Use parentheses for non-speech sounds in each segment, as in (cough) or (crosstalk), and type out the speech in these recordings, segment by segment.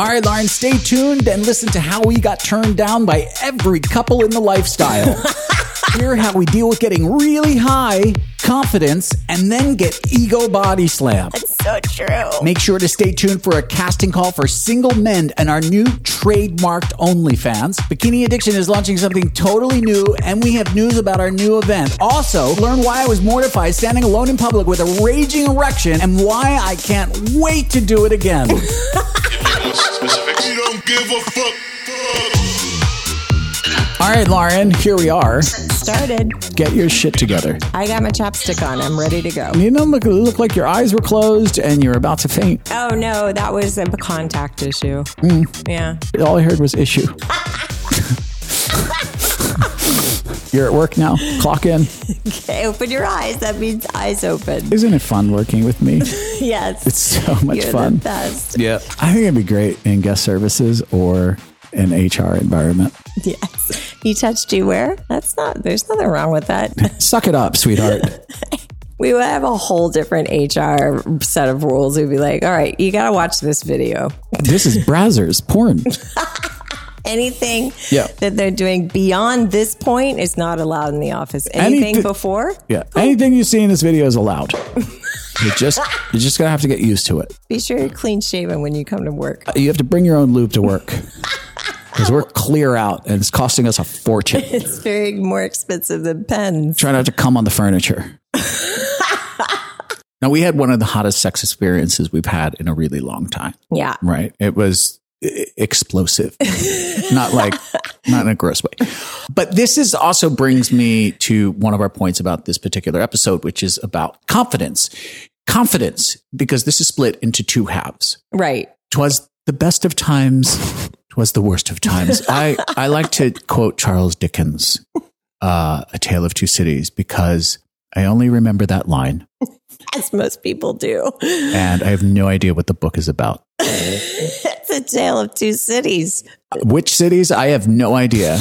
All right, Lauren, stay tuned and listen to how we got turned down by every couple in the lifestyle. (laughs) Hear how we deal with getting really high confidence and then get ego body slammed. That's so true. Make sure to stay tuned for a casting call for single men and our new trademarked OnlyFans. Bikini Addiction is launching something totally new, and we have news about our new event. Also, learn why I was mortified standing alone in public with a raging erection and why I can't wait to do it again. (laughs) Specifics. You don't give a fuck. All right, Lauren, here we are. Started. Get your shit together. I got my chapstick on. I'm ready to go. You don't look, look like your eyes were closed and you're about to faint. Oh no, that was a contact issue. Mm. Yeah. All I heard was issue. (laughs) You're at work now. Clock in. (laughs) Okay, open your eyes. That means eyes open. Isn't it fun working with me? (laughs) Yes. It's so much You're fun. the best. Yeah. I think it'd be great in guest services or an HR environment. Yes. He touched you where? That's not, there's nothing wrong with that. (laughs) Suck it up, sweetheart. we would have a whole different HR set of rules. We'd be like, all right, you got to watch this video. this is Brazzers porn. Anything Yeah. that they're doing beyond this point is not allowed in the office. Anything Anything- before, Yeah. Anything you see in this video is allowed. (laughs) You just you're just gonna have to get used to it. be sure you're clean shaven when you come to work. Uh, you have to bring your own lube to work. (laughs) Because we're clear out and it's costing us a fortune. (laughs) It's very more expensive than pens. Try not to come on the furniture. now we had one of the hottest sex experiences we've had in a really long time. Yeah. Right. It was explosive, (laughs) not like, not in a gross way. But this is also brings me to one of our points about this particular episode, which is about confidence. Confidence, because this is split into two halves. Right. Twas the best of times, twas the worst of times. (laughs) I, I like to quote Charles Dickens, uh, A Tale of Two Cities, because I only remember that line As most people do. and I have no idea what the book is about. It's a tale of two cities. Which cities? I have no idea.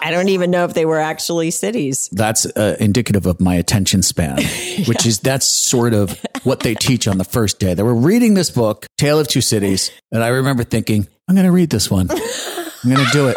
I don't even know if they were actually cities. That's uh, indicative of my attention span, (laughs) which is that's sort of what they teach on the first day. They were reading this book, Tale of Two Cities, and I remember thinking, I'm going to read this one. I'm going to do it.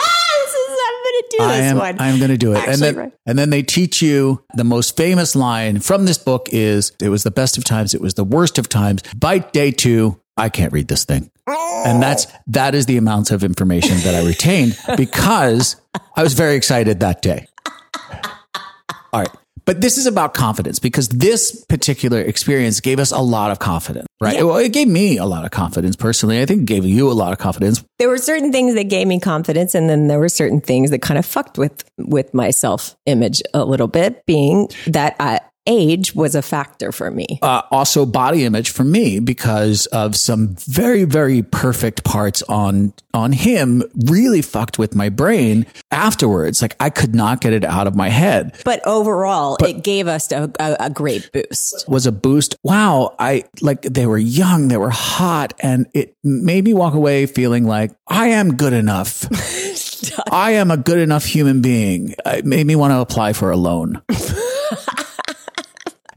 Do I this am. one. I'm going to do it. Actually, and then, right. and then they teach you the most famous line from this book is, "It was the best of times. It was the worst of times." By day two, I can't read this thing, and oh. that's that is the amount of information that I retained because I was very excited that day. (laughs) All right. But this is about confidence because this particular experience gave us a lot of confidence, right? Well, it gave me a lot of confidence personally. I think it gave you a lot of confidence. there were certain things that gave me confidence, and then there were certain things that kind of fucked with with my self image a little bit. Being that uh, age was a factor for me. uh, also body image for me because of some very very perfect parts on on him really fucked with my brain afterwards. Like i could not get it out of my head. But overall, it gave us a, a, a great boost. was a boost. Wow. I like they were young they were hot and it made me walk away feeling like i am good enough. (laughs) I am a good enough human being. It made me want to apply for a loan (laughs)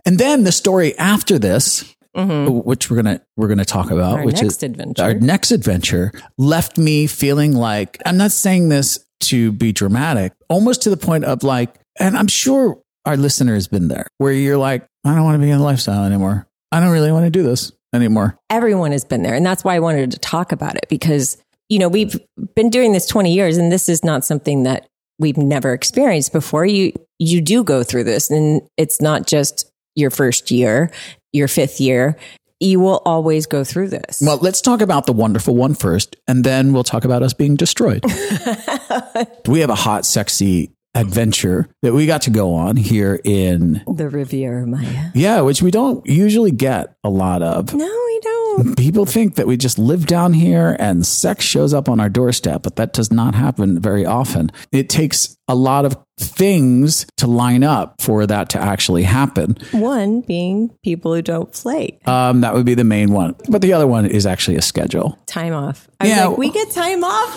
and then the story after this which we're gonna we're gonna talk about Mm-hmm. Our which next is adventure. our next adventure left me feeling like i'm not saying this to be dramatic almost to the point of like and i'm sure our listener has been there where you're like i don't want to be in the lifestyle anymore i don't really want to do this anymore everyone has been there. And that's why I wanted to talk about it because, you know, we've been doing this 20 years and this is not something that we've never experienced before. You, you do go through this and it's not just your first year, your fifth year. You will always go through this. well let's talk about the wonderful one first and then we'll talk about us being destroyed (laughs) we have a hot sexy adventure that we got to go on here in the Riviera Maya. yeah which we don't usually get a lot of No, we don't. people think that we just live down here and sex shows up on our doorstep, but that does not happen very often. It takes a lot of things to line up for that to actually happen. One being people who don't play. Um, that would be the main one. But the other one is actually a schedule. Time off. I Yeah. like, we get time off.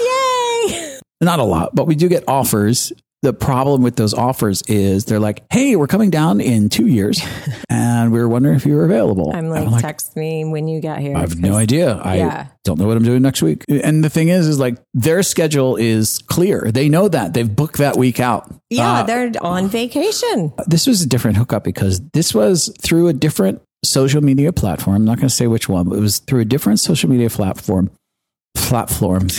Yay. (laughs) Not a lot, but we do get offers the problem with those offers is they're like, "Hey, we're coming down in two years, (laughs) and we were wondering if you were available." I'm like, I'm text me when you get here. I have no idea. I Yeah. don't know what I'm doing next week. And the thing is, is like their schedule is clear. They know that they've booked that week out. Yeah, Uh, they're on vacation. this was a different hookup because this was through a different social media platform. I'm not going to say which one, but it was through a different social media platform. Platform. (laughs)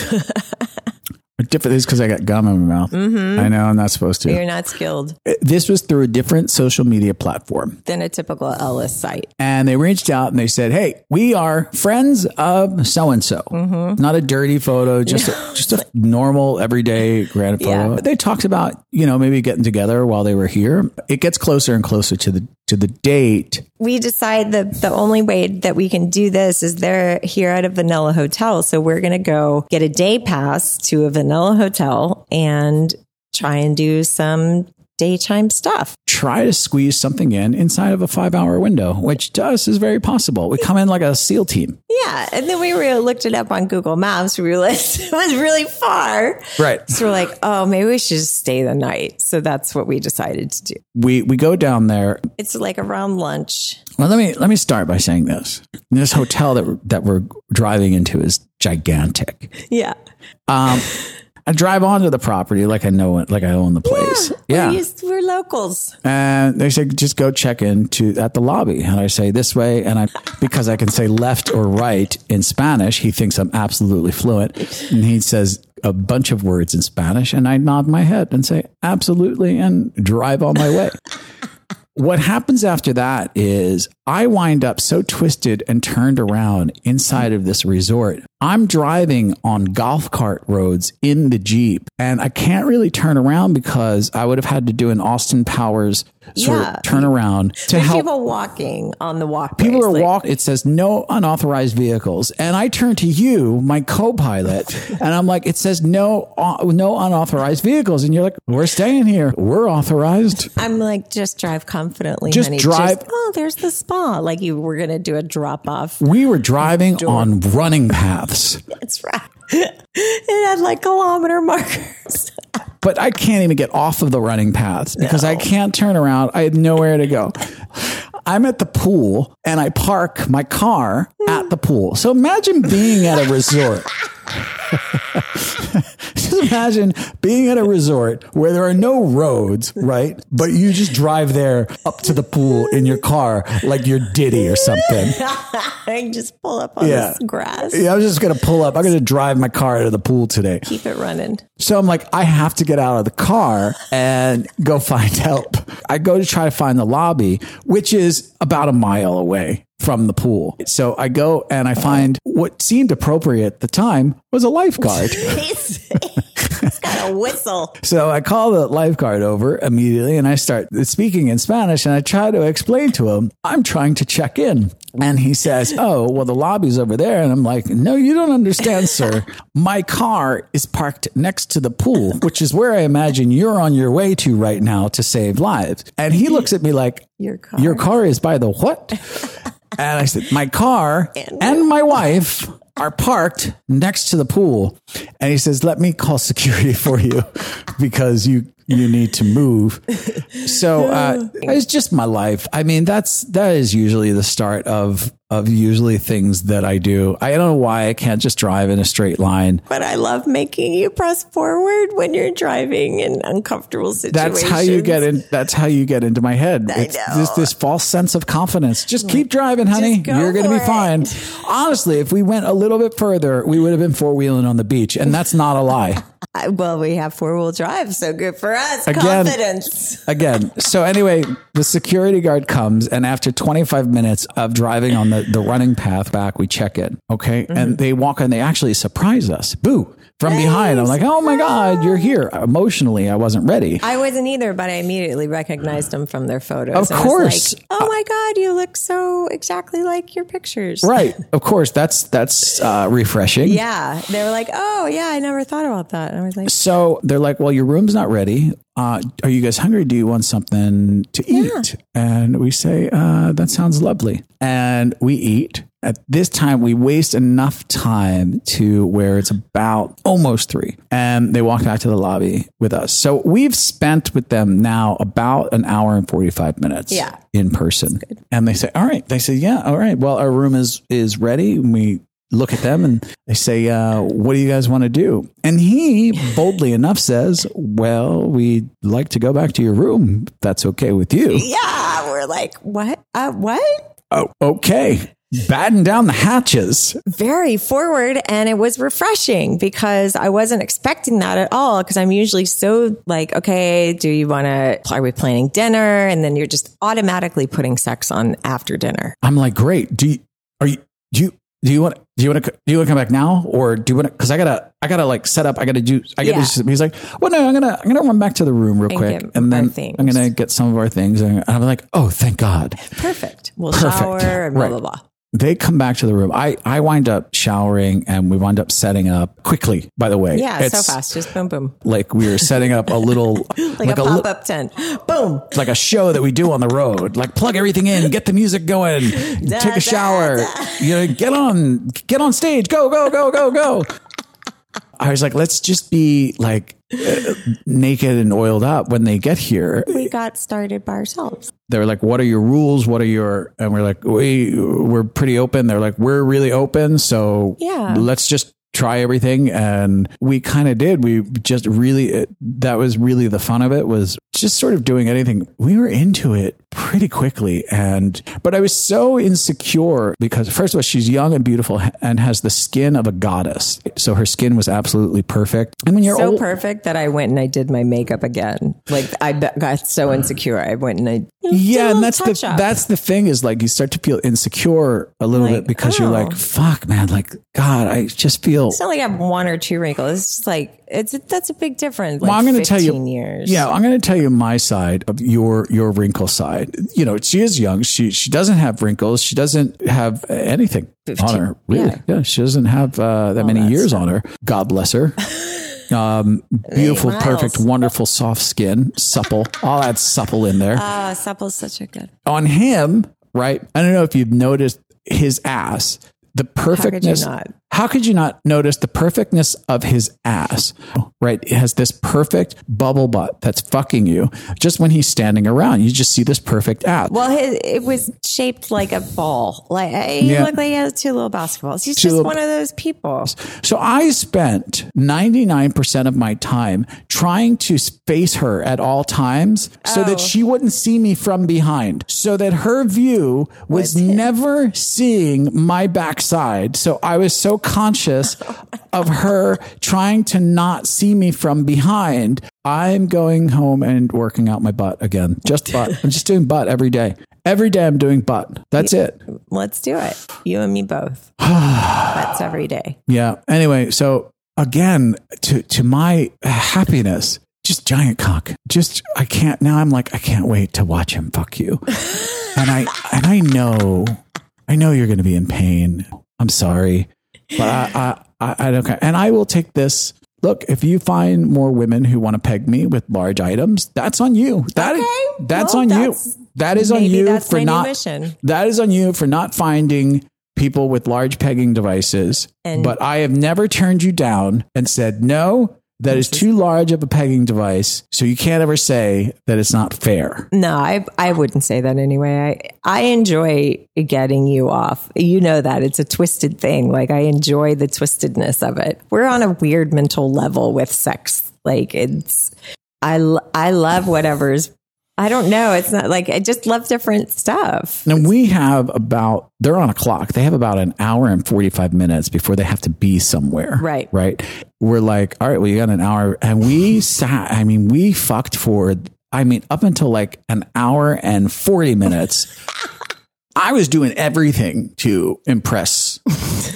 different is because I got gum in my mouth. Mm-hmm. I know I'm not supposed to. You're not skilled This was through a different social media platform. than a typical Ellis site. and they reached out and they said, "Hey, we are friends of so and so. Not a dirty photo, (laughs) just a, just a normal everyday granite photo." Yeah. They talked about you know maybe getting together while they were here. It gets closer and closer to the to the date. We decide that the only way that we can do this is they're here at a vanilla hotel. So we're going to go get a day pass to a vanilla hotel and try and do some daytime stuff. Try to squeeze something in inside of a five hour window, which to us is very possible. We come in like a SEAL team, Yeah. And then we re- looked it up on Google Maps. We realized (laughs) it was really far. right? So we're like, oh, maybe we should just stay the night. So that's what we decided to do. We we go down there It's like around lunch. Well, let me let me start by saying this: this hotel that we're, that we're driving into is gigantic. Yeah. Um, (laughs) I drive onto the property like I know it, like I own the place. Yeah, We're, used, we're locals. and they say just go check in to at the lobby, and I say this way, and I because I can say left or right in Spanish, he thinks I'm absolutely fluent, and he says a bunch of words in Spanish, and I nod my head and say absolutely, and drive on my way. (laughs) What happens after that is I wind up so twisted and turned around inside of this resort. I'm driving on golf cart roads in the Jeep and I can't really turn around because I would have had to do an Austin Powers sort Yeah. of turn around to There's help. people walking on the walkway. People are walking. It says no unauthorized vehicles, and I turn to you, my co-pilot, (laughs) and I'm like, it says no, uh, no unauthorized vehicles, and you're like, we're staying here. We're authorized. I'm like, just drive confidently. Just honey. drive- oh, there's the spa. Like you were going to do a drop off. We were driving on running paths, (laughs) That's right. (laughs) it had like kilometer markers. But I can't even get off of the running paths because I can't turn around. I have nowhere to go. I'm at the pool and I park my car at the pool. So imagine being at a resort. (laughs) just imagine being at a resort where there are no roads, right? But you just drive there up to the pool in your car like you're Diddy or something. (laughs) I just pull up on Yeah. this grass. Yeah, I'm just going to pull up. I'm going to drive my car to the pool today. Keep it running. So I'm like, I have to get out of the car and go find help. I go to try to find the lobby, which is about a mile away from the pool. So I go and I find what seemed appropriate at the time was a lifeguard. (laughs) He's, he's got a whistle. So I call the lifeguard over immediately and I start speaking in Spanish and I try to explain to him, I'm trying to check in. And he says, Oh, well, the lobby's over there. And I'm like, No, you don't understand, (laughs) sir. My car is parked next to the pool, which is where I imagine you're on your way to right now to save lives. And he looks at me like, Your car. Your car is by the what? (laughs) And I said, My car and my wife are parked next to the pool. And he says, Let me call security (laughs) for you because you you need to move. So uh, it's just my life. I mean, that's that is usually the start of of usually things that I do. I don't know why I can't just drive in a straight line. But I love making you press forward when you're driving in uncomfortable situations. That's how you get in. That's how you get into my head. I It's know. this this false sense of confidence. Just keep driving, honey. go You're going to be it. fine. (laughs) Honestly, if we went a little bit further, we would have been four wheeling on the beach, and that's not a lie. (laughs) Well, we have four wheel drive, so good for us. Again- Confidence. Again, so anyway, the security guard comes, and after 25 minutes of driving on the, the running path back, we check it. Okay. Mm-hmm. And they walk and they actually surprise us. Boo. From behind. I'm like, oh my God, you're here. Emotionally, I wasn't ready. I wasn't either, but I immediately recognized them from their photos. Of I was course. like, oh my God, you look so exactly like your pictures. Right. Of course. That's, that's uh, refreshing. Yeah. They were like, oh, yeah, I never thought about that. And I was like, So they're like, well, your room's not ready. Uh, are you guys hungry? Do you want something to eat? And we say, uh, that sounds lovely. And we eat at this time, we waste enough time to where it's about almost three. And they walk back to the lobby with us. So we've spent with them now about an hour and 45 minutes Yeah. in person. And they say, all right. They say, yeah, all right. Well, our room is, is ready. And we look at them and they say, uh, what do you guys want to do? And he boldly (laughs) enough says, well, we'd like to go back to your room. That's okay with you. Yeah, we're like, what? Uh, what? Oh, okay. Batten down the hatches. Very forward, and it was refreshing because I wasn't expecting that at all. Because I'm usually so like, okay, do you want to? Are we planning dinner? And then you're just automatically putting sex on after dinner. I'm like, great. Do you, are you, do you, do you want, do you want to, do you want to come back now? Or do you want to, cause I gotta, I gotta like set up, I gotta do, I gotta, Yeah. do, he's like, well, no, I'm gonna, I'm gonna run back to the room real And quick. And then. I'm gonna get some of our things. And I'm like, oh, thank God. Perfect. We'll Perfect. shower and blah blah blah. They come back to the room. I, I wind up showering and we wind up setting up quickly, by the way. Yeah, It's so fast, just boom boom, Like we were setting up a little, (laughs) like, a li- pop up tent. Boom. It's like a show that we do on the road. Like plug everything in, get the music going, take a shower, you know, get on, get on stage, go, go, go, go, go. (laughs) I was like, let's just be like naked and oiled up when they get here. We got started by ourselves. They're like, what are your rules? What are your, and we're like, we, we're pretty open. They're like, we're really open. So Yeah. let's just try everything. And we kind of did. We just really, it, that was really the fun of it was just sort of doing anything. We were into it pretty quickly. And, but I was so insecure because first of all, she's young and beautiful and has the skin of a goddess. So her skin was absolutely perfect. And when you're so old, perfect that I went and I did my makeup again. Like I got so insecure, I went and I yeah, and that's the touch-up. that's the thing is like you start to feel insecure a little Like, bit because you're oh. like, fuck, man, like God, I just feel. It's not like I have one or two wrinkles. It's just like it's that's a big difference. Like well, I'm going to tell you, years. yeah, I'm going to tell you my side of your your wrinkle side. You know, she is young. She she doesn't have wrinkles. She doesn't have anything on her. Really, yeah. yeah, she doesn't have uh, that many years on her. God bless her. (laughs) Um, beautiful, perfect, wonderful, soft skin, supple, all that supple in there. Oh, supple's such a good. on him, right? I don't know if you've noticed his ass. The perfectness. How could you not notice the perfectness of his ass? Right? It has this perfect bubble butt that's fucking you. Just when he's standing around, you just see this perfect ass. Well, his, it was shaped like a ball. Like eh, he Yeah. looked like he has two little basketballs. He's Two just little- one of those people. So I spent 99% of my time trying to face her at all times so that Oh. she wouldn't see me from behind, so that her view was never seeing my backside. So I was so conscious of her trying to not see me from behind. I'm going home and working out my butt again. Just butt. (laughs) I'm just doing butt every day. Every day I'm doing butt. That's it. Let's do it. You and me both. (sighs) That's every day. Yeah. Anyway, so again, to to my happiness, just giant cock. Just I can't now. I'm like I can't wait to watch him fuck you. (laughs) and I and I know, I know you're going to be in pain. I'm sorry, but I I, I, I don't care. And I will take this. Look, if you find more women who want to peg me with large items, that's on you. That is- Okay. that's Well, on that's- you. That is on you for not. mission. That is on you for not finding people with large pegging devices. And- but I have never turned you down and said, no, that is too large of a pegging device. So you can't ever say that it's not fair. No, I I wouldn't say that anyway. I I enjoy getting you off. You know that it's a twisted thing. Like I enjoy the twistedness of it. We're on a weird mental level with sex. Like it's I I love whatever's I don't know. It's not like I just love different stuff. And we have about, they're on a clock. They have about an hour and 45 minutes before they have to be somewhere. Right. Right. We're like, all right, well, you got an hour. And we sat, I mean, we fucked for, I mean, up until like an hour and 40 minutes. I was doing everything to impress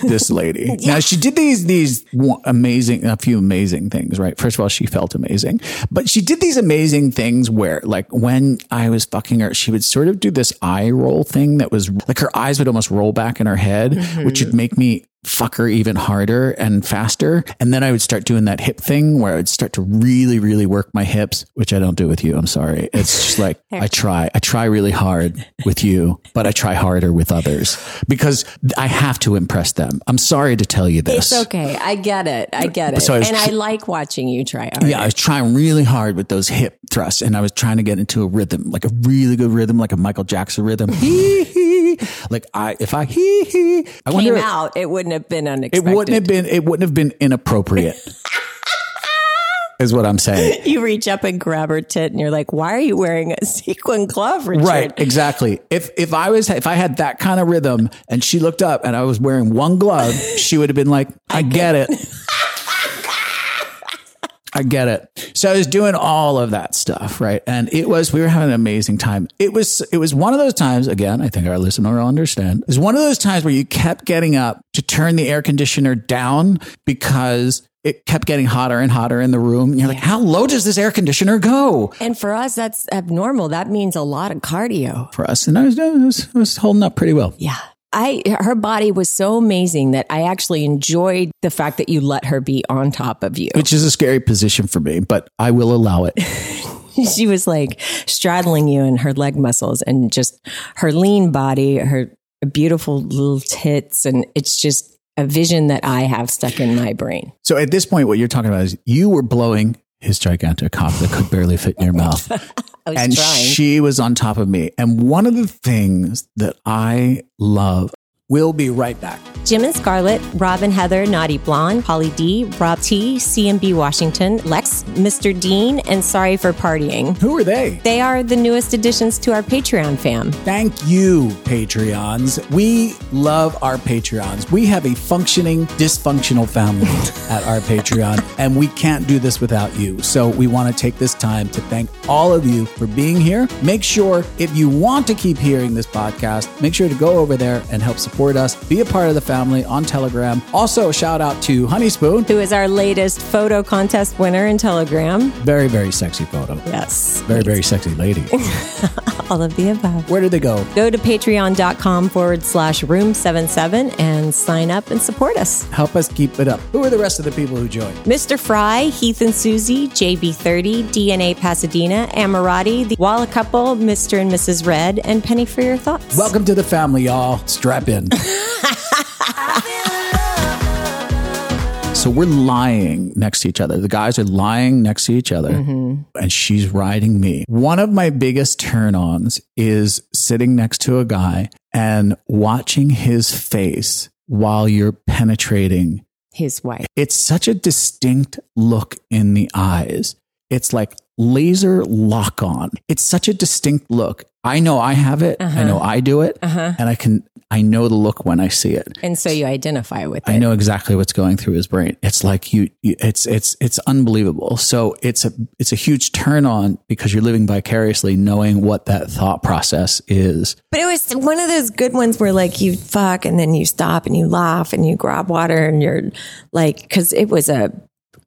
this lady. (laughs) Now she did these these amazing a few amazing things, right? First of all, she felt amazing. But she did these amazing things where like when I was fucking her, she would sort of do this eye roll thing that was like her eyes would almost roll back in her head, which would mm-hmm. make me fuck her even harder and faster. And then I would start doing that hip thing where I would start to really, really work my hips, which I don't do with you. I'm sorry. It's just like (laughs) I try. I try really hard with you, but I try harder with others because I have to impress them. I'm sorry to tell you this. It's okay. I get it. I get it. So I was and I like watching you try hard. Yeah, I was trying really hard with those hip thrusts and I was trying to get into a rhythm, like a really good rhythm, like a Michael Jackson rhythm. (laughs) Like I, if I hee hee, I wonder, Came out, it wouldn't have been unexpected. it wouldn't have been, it wouldn't have been inappropriate. (laughs) is what I'm saying. you reach up and grab her tit and you're like, why are you wearing a (laughs) sequin glove, Richard? Right, exactly. If if I was if I had that kind of rhythm and she looked up and I was wearing one glove, she would have been like, "I get it." (laughs) I get it. So I was doing all of that stuff, right? And it was we were having an amazing time. It was it was one of those times again, I think our listener will understand. It was one of those times where you kept getting up to turn the air conditioner down because it kept getting hotter and hotter in the room. And you're like, how low does this air conditioner go? And for us, that's abnormal. That means a lot of cardio. For us, and I was, I was, I was holding up pretty well. Yeah. I her body was so amazing that I actually enjoyed the fact that you let her be on top of you. which is a scary position for me, but I will allow it. (laughs) she was like straddling you in her leg muscles and just her lean body, her beautiful little tits and it's just a vision that I have stuck in my brain. So at this point, what you're talking about is you were blowing his gigantic cock that could barely fit in your mouth. (laughs) Oh, was and trying. she was on top of me. And one of the things that I love, we'll be right back. Jim and Scarlett, Rob and Heather, Naughty Blonde, Holly D, Rob T, CMB Washington, Lex, Mr. Dean, and Sorry for Partying. Who are they? They are the newest additions to our Patreon fam. Thank you, Patreons. We love our Patreons. We have a functioning, dysfunctional family (laughs) at our Patreon, and we can't do this without you. So we want to take this time to thank all of you for being here. Make sure if you want to keep hearing this podcast, make sure to go over there and help support us. Be a part of the family on Telegram. Also, shout out to Honey Spoon. Who is our latest photo contest winner in Telegram? Very, very sexy photo. Yes. Very, very sexy lady. (laughs) All of the above. Where do they go? Go to patreon.com forward slash room 77 and sign up and support us. Help us keep it up. Who are the rest of the people who joined? Mr. Fry, Heath and Susie, JB30, DNA Pasadena, Amirati, the Walla couple, Mr. and Mrs. Red, and Penny for your thoughts. Welcome to the family, y'all. Strap in. (laughs) so we're lying next to each other. The guys are lying next to each other, mm-hmm. and she's riding me. One of my biggest turn ons is sitting next to a guy and watching his face while you're penetrating His wife. it's such a distinct look in the eyes. It's like laser lock on. It's such a distinct look. I know I have it. I uh-huh. know I do it. Uh-huh. And I can, I know the look when I see it. And so you identify with it. I know exactly what's going through his brain. It's like you, you it's, it's, it's unbelievable. So it's a, it's a huge turn on because you're living vicariously knowing what that thought process is. But it was one of those good ones where like you fuck and then you stop and you laugh and you grab water and you're like, cause it was a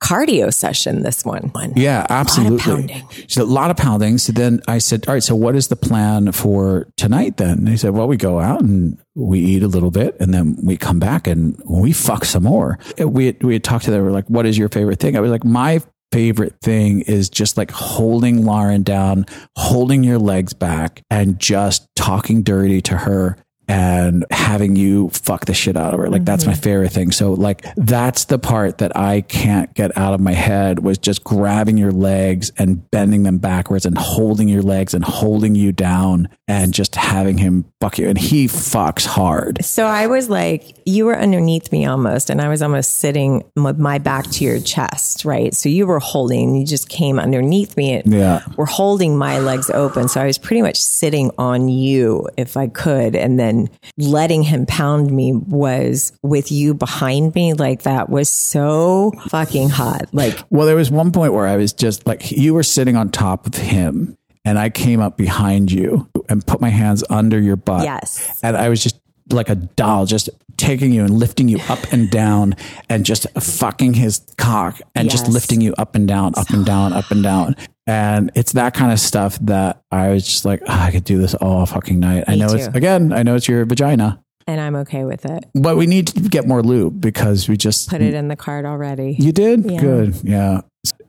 cardio session, this one. Yeah, absolutely. pounding. So a lot of pounding. So then I said, all right, so what is the plan for tonight then? And he said, well, we go out and we eat a little bit and then we come back and we fuck some more. We had, we had talked to them. We're like, what is your favorite thing? I was like, my favorite thing is just like holding Lauren down, holding your legs back and just talking dirty to her and having you fuck the shit out of her. Like that's my mm-hmm. favorite thing. So like that's the part that I can't get out of my head was just grabbing your legs and bending them backwards and holding your legs and holding you down and just having him fuck you. And he fucks hard. So I was like, you were underneath me almost, and I was almost sitting with my back to your chest, right? So you were holding, you just came underneath me. And Yeah. We're holding my legs open. So I was pretty much sitting on you if I could. And then letting him pound me was with you behind me. Like that was so fucking hot. Like, Well, there was one point where I was just like, you were sitting on top of him and I came up behind you and put my hands under your butt. Yes. And I was just like a doll, just taking you and lifting you up and down and just fucking his cock and just lifting you up and down, up and down, up and down. And it's that kind of stuff that I was just like, "Ah, I could do this all fucking night. I Me know it's, again, I know it's your vagina. and I'm okay with it. But we need to get more lube because we just Put it in the cart already. You did Yeah. good. Yeah.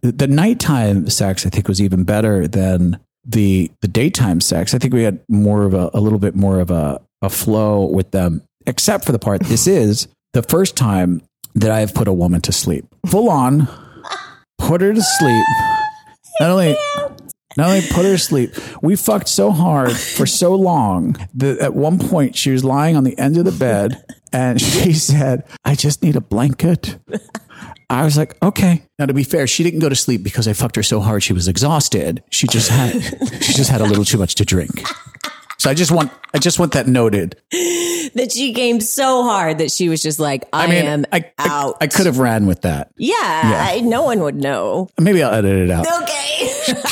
The nighttime sex, I think, was even better than the the daytime sex. I think we had more of a, a little bit more of a, a flow with them, except for the part. This is the first time that I have put a woman to sleep, full on, put her to sleep. Not only not only put her to sleep, we fucked so hard for so long that at one point she was lying on the end of the bed and (laughs) she said, I just need a blanket. I was like, okay. Now to be fair, she didn't go to sleep because I fucked her so hard she was exhausted. She just had she just had a little too much to drink. So I just want I just want that noted. That she came so hard that she was just like, I, I mean, am I, I, out. I could have ran with that. yeah, I, no one would know. Maybe I'll edit it out. Okay.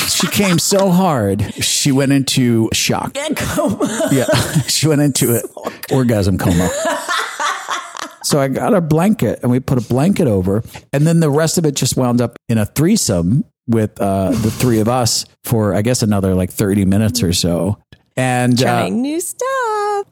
She came so hard, she went into shock. Coma. Yeah, (laughs) she went into an (laughs) orgasm coma. So I got a blanket and we put a blanket over, and then the rest of it just wound up in a threesome with uh, the three of us for I guess another like thirty minutes or so. And uh, Trying new stuff.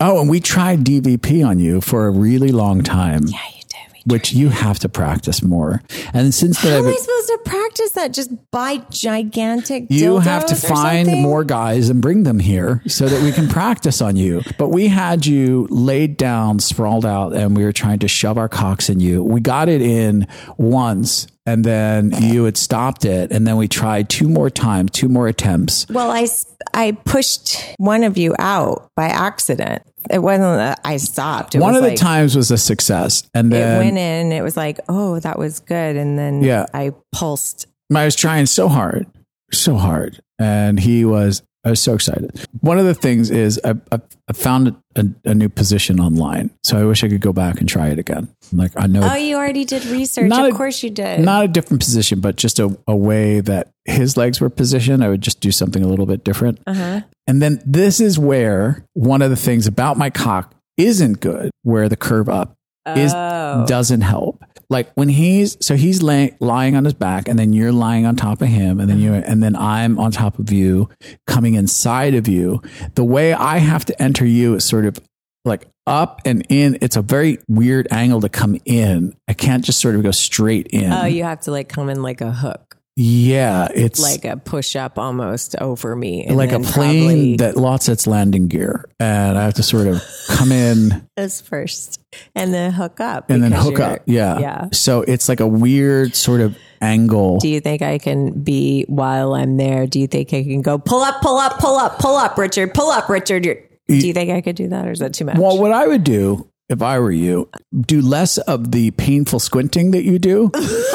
oh, and we tried DVP on you for a really long time, Yeah, you did. We which you have to practice more. And since then, How am I supposed to practice that? Just buy gigantic you have to find something? more guys and bring them here so that we can practice on you. But we had you laid down, sprawled out, and we were trying to shove our cocks in you. We got it in once, and then you had stopped it, and then we tried two more times, two more attempts. Well, i i pushed one of you out by accident. It wasn't that I stopped. It One was of the times was a success, and then It went in. It was like, oh, that was good. And then Yeah. I pulsed. I was trying so hard, so hard, and he was. I was so excited. One of the things is I, I, I found a, a new position online, so I wish I could go back and try it again. Like I know Oh, you already did research. Of a- course you did. not a different position, but just a, a way that his legs were positioned. I would just do something a little bit different. uh-huh. And then this is where one of the things about my cock isn't good, where the curve up is Oh. doesn't help. Like when he's so he's lay, lying on his back, and then you're lying on top of him, and then you and then I'm on top of you, coming inside of you. The way I have to enter you is sort of like up and in. It's a very weird angle to come in. I can't just sort of go straight in. Oh, you have to like come in like a hook, yeah, it's like a push up almost over me. like a plane probably that lost its landing gear, and I have to sort of come in (laughs) is first and then hook up. and then hook up. Yeah, Yeah. So it's like a weird sort of angle. Do you think I can be while I'm there? Do you think I can go pull up, pull up, pull up, pull up, Richard, pull up, Richard? You're- Do you think I could do that or is that too much? Well, what I would do if I were you, do less of the painful squinting that you do. (laughs)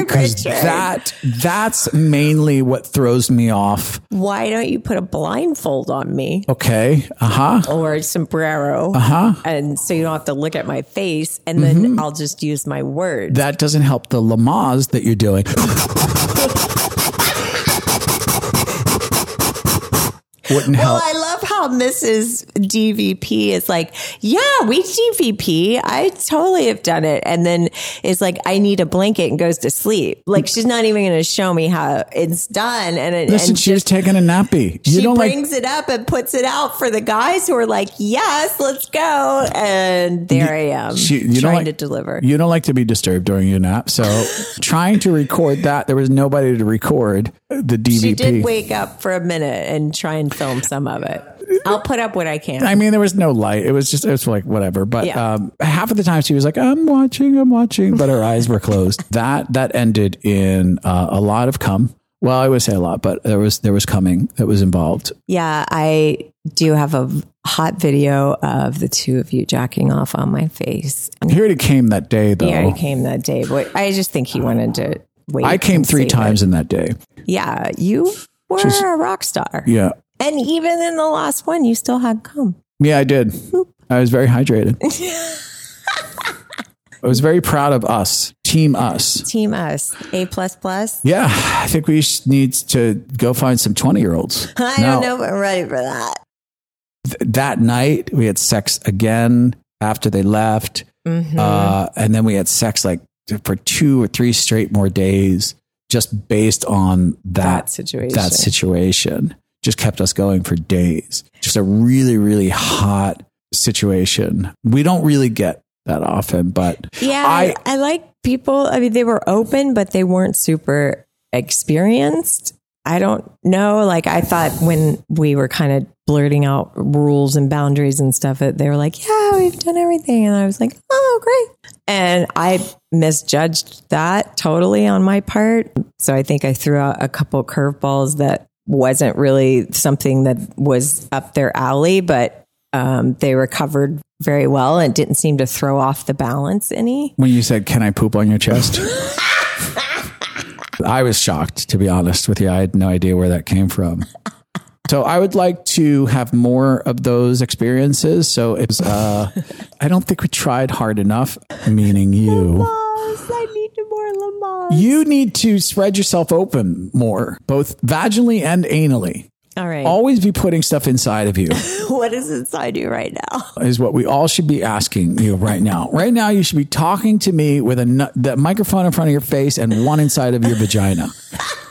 Because Richard. that that's mainly what throws me off. Why don't you put a blindfold on me Okay. Uh huh. or a sombrero? Uh huh. And so you don't have to look at my face and then I'll just use my words. That doesn't help the Lamaze that you're doing. (laughs) Wouldn't Well, help. I how Mrs. DVP is like, yeah, we DVP. I totally have done it. And then is like, I need a blanket and goes to sleep. Like she's not even going to show me how it's done. And, it, Listen, and she was taking a nappy. You she don't like brings it up and puts it out for the guys who are like, yes, let's go. And there I am She- you trying like- to deliver. You don't like to be disturbed during your nap. So (laughs) trying to record that, there was nobody to record the DVP. she did wake up for a minute and try and film some of it. I'll put up what I can. I mean, there was no light. It was just, it was like whatever. But Yeah. um, half of the time she was like, I'm watching, I'm watching, but her eyes were closed. (laughs) That, that ended in uh, a lot of cum. Well, I would say a lot, but there was, there was coming that was involved. Yeah, I do have a hot video of the two of you jacking off on my face. He already came that day though. He already came that day, but I just think he wanted to wait. I came three times it. in that day. Yeah, you were Just- a rock star. Yeah. And even in the last one, you still had cum. Yeah, I did. I was very hydrated. (laughs) I was very proud of us, team us. Team us, A plus plus. Yeah, I think we need to go find some 20 year olds. (laughs) I don't know if I'm ready for that. That night, we had sex again after they left. Mhm. Uh, and then we had sex like for two or three straight more days, just based on that, that situation. that situation. Just kept us going for days. Just a really, really hot situation. We don't really get that often, but Yeah, I- I, like people. I mean, they were open, but they weren't super experienced. I don't know. Like, I thought when we were kind of blurting out rules and boundaries and stuff, that they were like, "Yeah, we've done everything," and I was like, "Oh, great!" And I misjudged that totally on my part. So I think I threw out a couple curveballs that wasn't really something that was up their alley, but um, they recovered very well and didn't seem to throw off the balance any. when you said, Can I poop on your chest? (laughs) I was shocked, to be honest with you. I had no idea where that came from. So I would like to have more of those experiences. So it's, uh, I don't think we tried hard enough, meaning you. I need more Lamaze. You need to spread yourself open more, both vaginally and anally. All right. Always be putting stuff inside of you (laughs) what is inside you right now? is what we all should be asking you right now. Right now, you should be talking to me with a the microphone in front of your face and one inside of your vagina.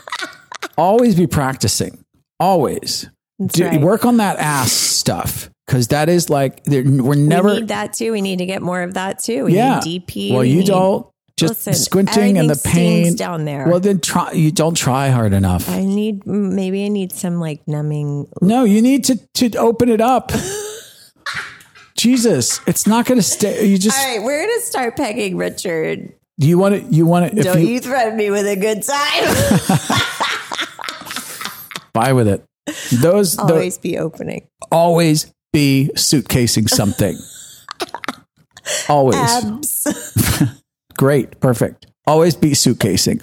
(laughs) Always be practicing. Always Do, right. work on that ass stuff because that is like we're never. we need that too. We need to get more of that too. We yeah. need DP. Well, we you need- don't just Listen, squinting and the pain down there. Well, then try. You don't try hard enough. I need maybe I need some like numbing. No, you need to to open it up. Jesus, it's not going to stay. You just All right, we're gonna start pegging Richard. Do you want to you want to Don't you, you threaten me with a good time? (laughs) buy with it. Those Always be opening. always be suitcasing something. (laughs) always. (laughs) great, perfect. Always be suitcasing.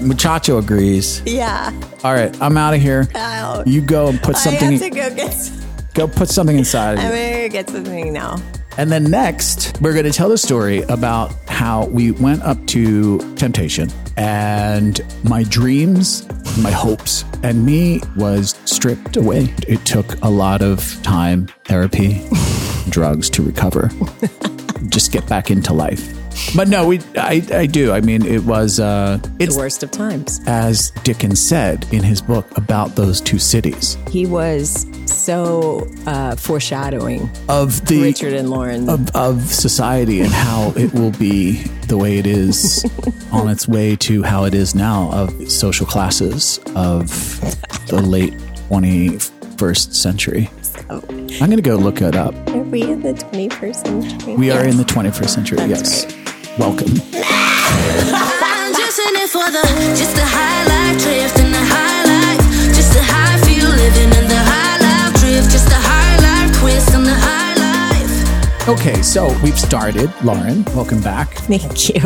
(laughs) Muchacho agrees. yeah. All right, I'm out of here. Ow. You go and put something. I have to go get. Go put something inside I'm gonna get something now. And then next, we're going to tell the story about how we went up to Temptation and my dreams, my hopes, and me was stripped away. It took a lot of time, therapy, (laughs) drugs to recover, (laughs) just get back into life. But no, we, I, I do. I mean, it was, uh, it's The worst of times. as Dickens said in his book about those two cities He was so uh, foreshadowing of the Richard and Lauren. of, of society and how it will be the way it is (laughs) on its way to how it is now of social classes of the late 21st century. I'm going to go look it up. Are we in the 21st century? We are in the 21st century. That's yes. Welcome. I'm just in it for the just the high life drift and the high life, just the high feel living in the high life drift, just the high life twist and the high life. Okay, so we've started. Lauren, welcome back. Thank you.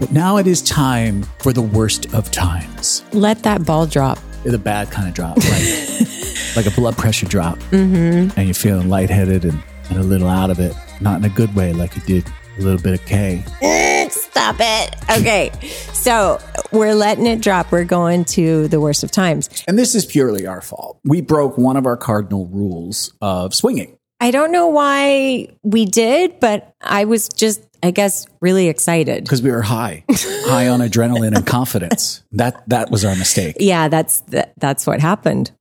But now it is time for the worst of times. Let that ball drop. The bad kind of drop, like (laughs) like a blood pressure drop, mm-hmm. and you're feeling lightheaded and, and a little out of it, not in a good way, like you did a little bit of K. (laughs) Stop it. Okay. So we're letting it drop. We're going to the worst of times. And this is purely our fault. We broke one of our cardinal rules of swinging. I don't know why we did, but I was just, I guess, really excited. because we were high, high on adrenaline and confidence. That that was our mistake. Yeah, that's that, that's what happened.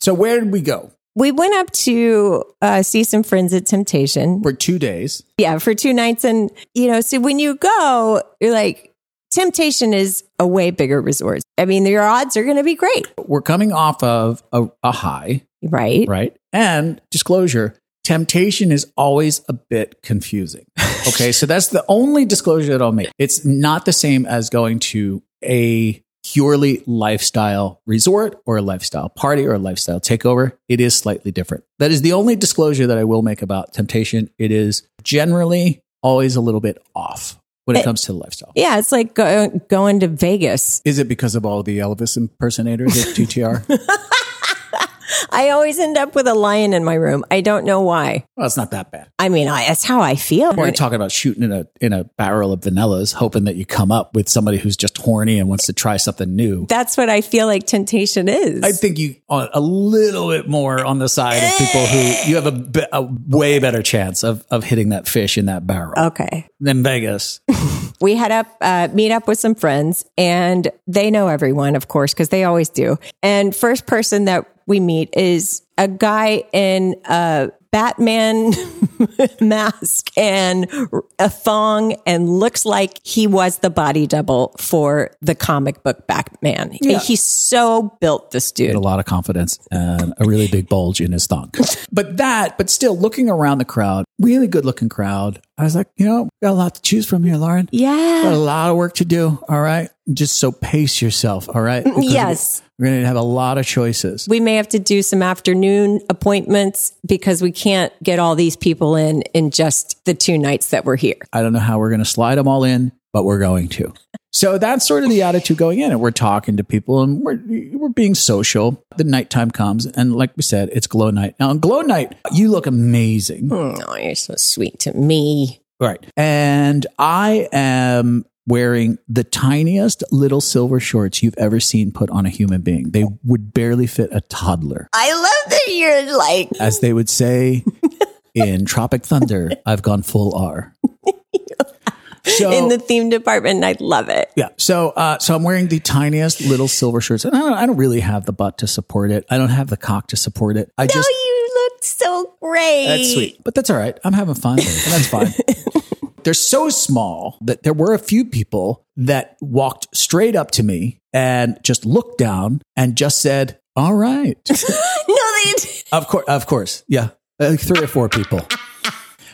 So where did we go We went up to uh, see some friends at Temptation. for two days? Yeah, for two nights. And, you know, so when you go, you're like, Temptation is a way bigger resort. I mean, your odds are going to be great, We're coming off of a, a high, right? right? And disclosure, temptation is always a bit confusing. (laughs) Okay, so that's the only disclosure that I'll make. It's not the same as going to a purely lifestyle resort or a lifestyle party or a lifestyle takeover. It is slightly different. That is the only disclosure that I will make about temptation. It is generally always a little bit off when it comes to the lifestyle. Yeah, it's like go, going to Vegas. Is it because of all the Elvis impersonators at GTR? (laughs) (laughs) I always end up with a lion in my room. I don't know why. well, it's not that bad. I mean, I, that's how I feel. We're talking about shooting in a in a barrel of vanillas, hoping that you come up with somebody who's just horny and wants to try something new. That's what I feel like temptation is. I think you are a little bit more on the side of people who you have a, a way better chance of of hitting that fish in that barrel okay. than Vegas. (laughs) We had up, uh, meet up with some friends and they know everyone, of course, because they always do. And first person that we meet is a guy in a Batman (laughs) mask and a thong and looks like he was the body double for the comic book Batman. Yeah. He's so built, this Had a lot of confidence and a really big bulge in his thong. (laughs) But that, but still looking around the crowd, really good looking crowd. I was like, you know, got a lot to choose from here, Lauren. Yeah. Got a lot of work to do. All right. Just so pace yourself. All right. Mm, because Yes. We're going to have a lot of choices. We may have to do some afternoon appointments because we can't get all these people in in just the two nights that we're here. I don't know how we're going to slide them all in, but we're going to. So that's sort of the attitude going in, and we're talking to people, and we're we're being social. The nighttime comes, and like we said, it's glow night. Now on glow night, you look amazing, Oh, you're so sweet to me. right? And I am wearing the tiniest little silver shorts you've ever seen put on a human being. They would barely fit a toddler, I love that you're like as they would say (laughs) in Tropic Thunder. I've gone full R. (laughs) So, in the theme department. and I love it. Yeah. So, uh, so I'm wearing the tiniest little silver shirts, and I don't, I don't really have the butt to support it. I don't have the cock to support it. I No, just you look so great. that's sweet, but that's all right. I'm having fun, and (laughs) that's fine. They're so small that there were a few people that walked straight up to me and just looked down and just said, "All right." (laughs) No, they. did. of course, of course, yeah, like three or four people. (laughs)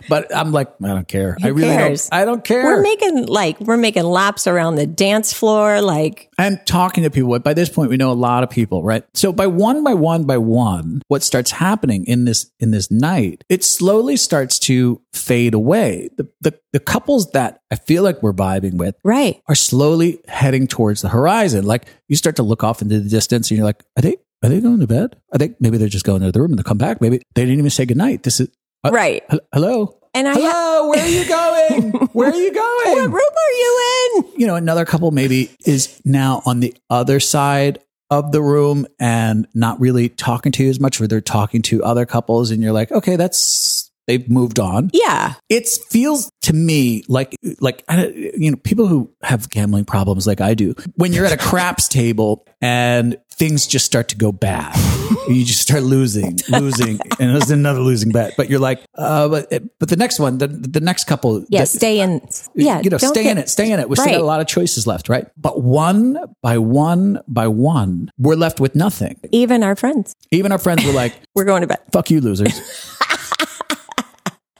But I'm like, I don't care. I really cares? don't. I don't care. We're making like we're making laps around the dance floor. Like and talking to people. By this point, we know a lot of people, right? So by one by one by one, what starts happening in this in this night, it slowly starts to fade away. The the, the couples that I feel like we're vibing with right. are slowly heading towards the horizon. Like you start to look off into the distance, and you're like, are they are they going to bed? I think maybe they're just going to the room and they'll come back. Maybe they didn't even say goodnight. This is uh, Right. hel- Hello. And I Hello, where are you going? (laughs) Where are you going? What room are you in? you know, another couple maybe is now on the other side of the room and not really talking to you as much, where they're talking to other couples, and you're like, okay, that's they've moved on. Yeah. It feels to me like like you know people who have gambling problems like I do. When you're at a craps (laughs) table and things just start to go bad, (laughs) you just start losing, losing, and there's another losing bet. But you're like, uh, but but the next one, the the next couple, Yeah. that- stay in. Yeah. you know, stay get- in it, stay in it. We still got a lot of choices left, right? But one by one by one, we're left with nothing. Even our friends. Even our friends were like, (laughs) We're going to bed. fuck you, losers.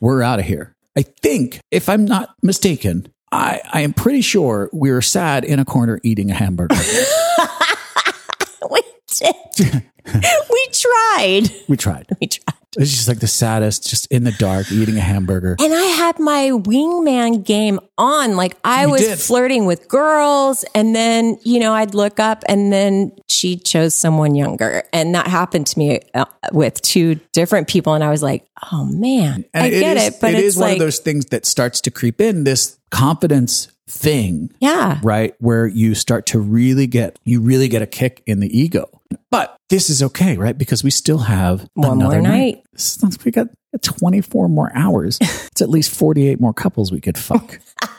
We're out of here. I think, if I'm not mistaken, I, I am pretty sure we were sad in a corner eating a hamburger. (laughs) (laughs) We tried. we tried. We tried. It was just like the saddest, just in the dark, eating a hamburger. And I had my wingman game on. Like I You was did. flirting with girls and then, you know, I'd look up and then she chose someone younger. And that happened to me uh, with two different people. And I was like, oh man, And I get is- it. But it it's is one of those things that starts to creep in this confidence thing yeah. right? Where you start to really get, you really get a kick in the ego. But this is okay, right? Because we still have One another more night. Is- We got 24 more hours. (laughs) It's at least 48 more couples we could fuck. (laughs)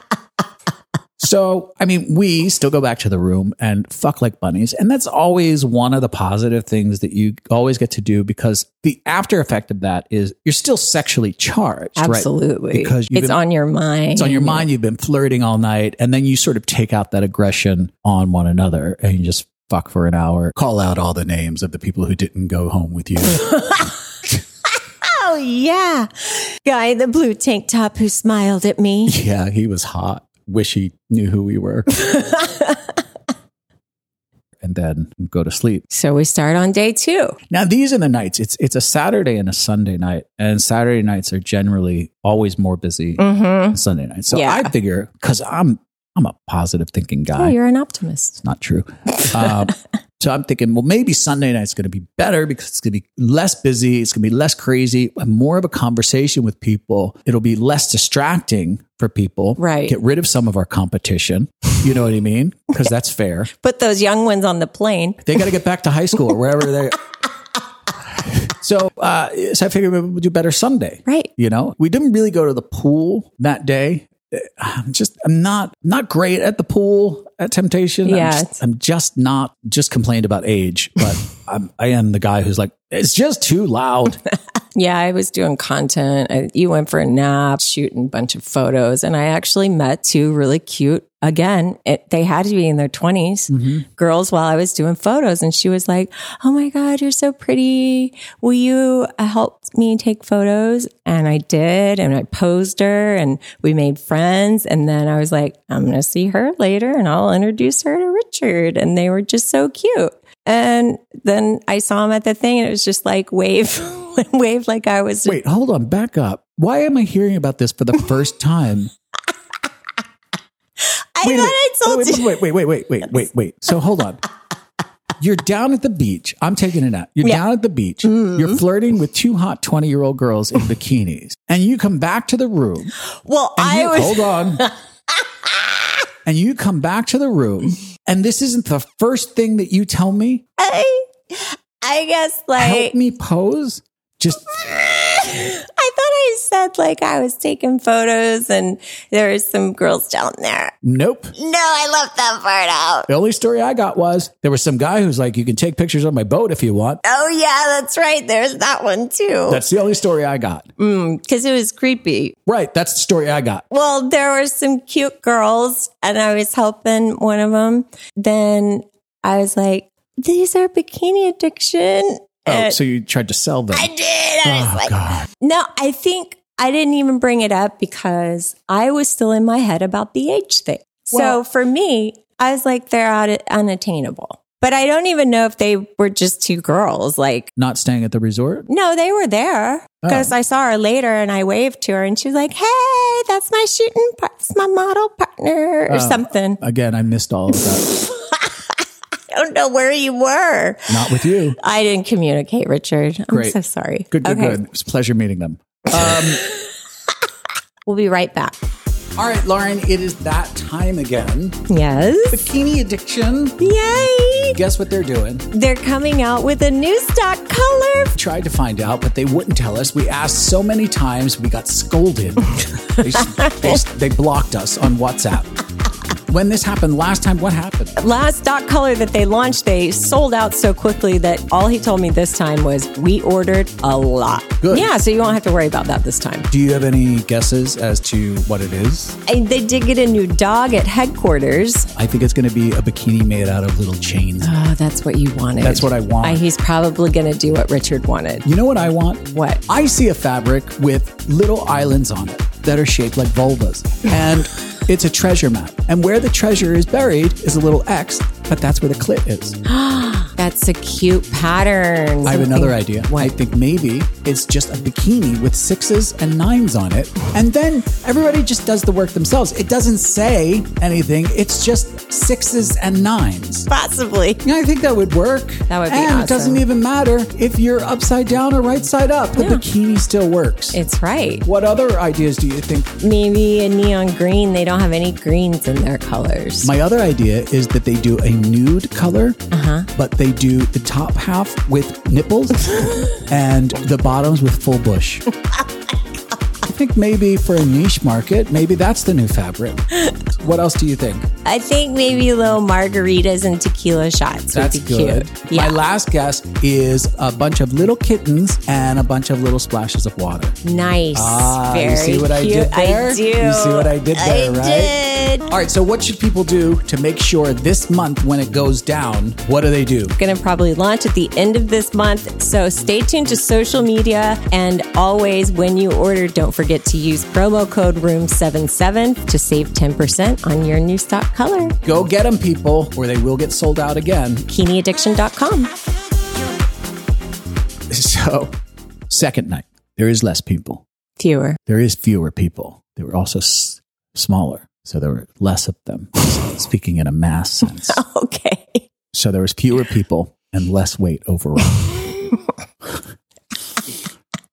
So, I mean, we still go back to the room and fuck like bunnies. And that's always one of the positive things that you always get to do because the after effect of that is you're still sexually charged, right? Absolutely. Because you've it's been- on your mind. it's on your mind. You've been flirting all night, and then you sort of take out that aggression on one another, and you just fuck for an hour. Call out all the names of the people who didn't go home with you. (laughs) Oh, yeah. Guy in the blue tank top who smiled at me. yeah, he was hot. Wish he knew who we were. (laughs) and then go to sleep. So we start on day two. Now these are the nights. It's it's a Saturday and a Sunday night, and Saturday nights are generally always more busy than Sunday nights. So Yeah. I figure because I'm I'm a positive thinking guy. Oh, you're an optimist. It's not true. Um, (laughs) so I'm thinking, well, maybe Sunday night's going to be better because it's going to be less busy. It's going to be less crazy, and more of a conversation with people. It'll be less distracting for people. Right. Get rid of some of our competition. You know what I mean? Because that's fair. (laughs) Put those young ones on the plane. They got to get back to high school or wherever they. (laughs) So, uh, so I figured we'll do better Sunday. Right. You know, we didn't really go to the pool that day. I'm just, I'm not, not great at the pool at Temptation. Yeah, I'm just, I'm just not, just complained about age, but (laughs) I'm, I am the guy who's like, it's just too loud. (laughs) Yeah, I was doing content. I, you went for a nap, shooting a bunch of photos, and I actually met two really cute. Again, it, they had to be in their 20s girls while I was doing photos. And she was like, Oh my God, you're so pretty. Will you uh, help me take photos? And I did. And I posed her and we made friends. And then I was like, I'm going to see her later and I'll introduce her to Richard. And they were just so cute. And then I saw him at the thing and it was just like wave, (laughs) (laughs) wave like I was. Wait, hold on, back up. Why am I hearing about this for the (laughs) first time? I thought I told wait, you. wait, wait, wait, wait, wait, wait, wait. So hold on. You're down at the beach. I'm taking it out. You're Yeah. Mm-hmm. down at the beach. You're flirting with two hot 20 year old girls in bikinis. And you come back to the room. Well, I you, was. hold on. (laughs) and you come back to the room. And this isn't the first thing that you tell me. I, I guess like Help me pose. Just I thought I said like I was taking photos and there was some girls down there. nope. No, I left that part out. The only story I got was there was some guy who's like, you can take pictures on my boat if you want. Oh yeah, that's right. There's that one too. That's the only story I got. Mm, because it was creepy. Right. That's the story I got. Well, there were some cute girls and I was helping one of them. Then I was like, these are bikini addiction. Oh, And so you tried to sell them. I did. I was Oh, like, God. no, I think I didn't even bring it up because I was still in my head about the age thing. Well- so for me, I was like, they're out unattainable. But I don't even know if they were just two girls. Like, Not staying at the resort? no, they were there because Oh. I saw her later and I waved to her and she was like, Hey, that's my shooting part. That's my model partner or Oh. something. Again, I missed all of that. (laughs) I don't know where you were. Not with you. I didn't communicate, Richard. I'm Great. so sorry. Good, good, Okay. good. It was a pleasure meeting them. Um, (laughs) We'll be right back. all right, Lauren, it is that time again. Yes. Bikini addiction. Yay. Guess what they're doing? They're coming out with a new stock color. Tried to find out, but they wouldn't tell us. We asked so many times, we got scolded. (laughs) they, they, they blocked us on WhatsApp. When this happened last time, what happened? Last dot color that they launched, they sold out so quickly that all he told me this time was we ordered a lot. Good. Yeah, so you won't have to worry about that this time. Do you have any guesses as to what it is? And they did get a new dog at headquarters. I think it's going to be a bikini made out of little chains. Oh, that's what you wanted. That's what I want. Uh, he's probably going to do what Richard wanted. You know what I want? What? I see a fabric with little islands on it that are shaped like vulvas. And it's a treasure map. And where the treasure is buried is a little X, but that's where the clit is. (gasps) (gasps) That's a cute pattern. I have another Something- idea. I think maybe it's just a bikini with sixes and nines on it. And then everybody just does the work themselves. It doesn't say anything, it's just sixes and nines. Possibly. Yeah, I think that would work. That would be And it doesn't even matter if you're upside down or right side up. The Yeah. bikini still works. It's right. what other ideas do you think? Maybe a neon green. They don't have any greens in their colors. My other idea is that they do a nude color, Uh-huh. but they do the top half with nipples (laughs) and the bottoms with full bush. I think maybe for a niche market, maybe that's the new fabric. What else do you think? I think maybe little margaritas and tequila shots That's would be good. cute. Yeah. My last guess is a bunch of little kittens and a bunch of little splashes of water. nice. Ah, Very you see what I cute. did there? I do. You see what I did there, I right? did. All right, so what should people do to make sure this month when it goes down, what do they do? Going to probably launch at the end of this month. So stay tuned to social media. And always, when you order, don't forget to use promo code ROOM77 to save 10% on your new stock color. Go get them, people, or they will get sold out again. BikiniAddiction.com. So, second night, there is less people. Fewer. There is fewer people. They were also s- smaller, so there were less of them. (laughs) Speaking in a mass sense, (laughs) Okay. so there was fewer people and less weight overall. (laughs)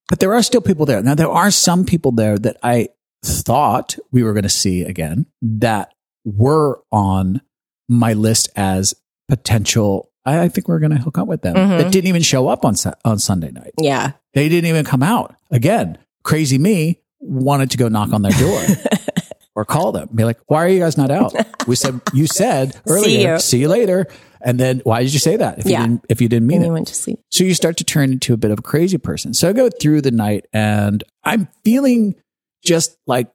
but there are still people there. Now, there are some people there that I thought we were going to see again that were on my list as potential. I, I think we're going to hook up with them. That mm-hmm. didn't even show up on on Sunday night. Yeah. They didn't even come out. Again, crazy me wanted to go knock on their door. Or call them. Be like, why are you guys not out? We said, you (laughs) said earlier, you. see you later. And then why did you say that if Yeah. you didn't, if you didn't mean And it? you went to sleep. So you start to turn into a bit of a crazy person. So I go through the night and I'm feeling just like,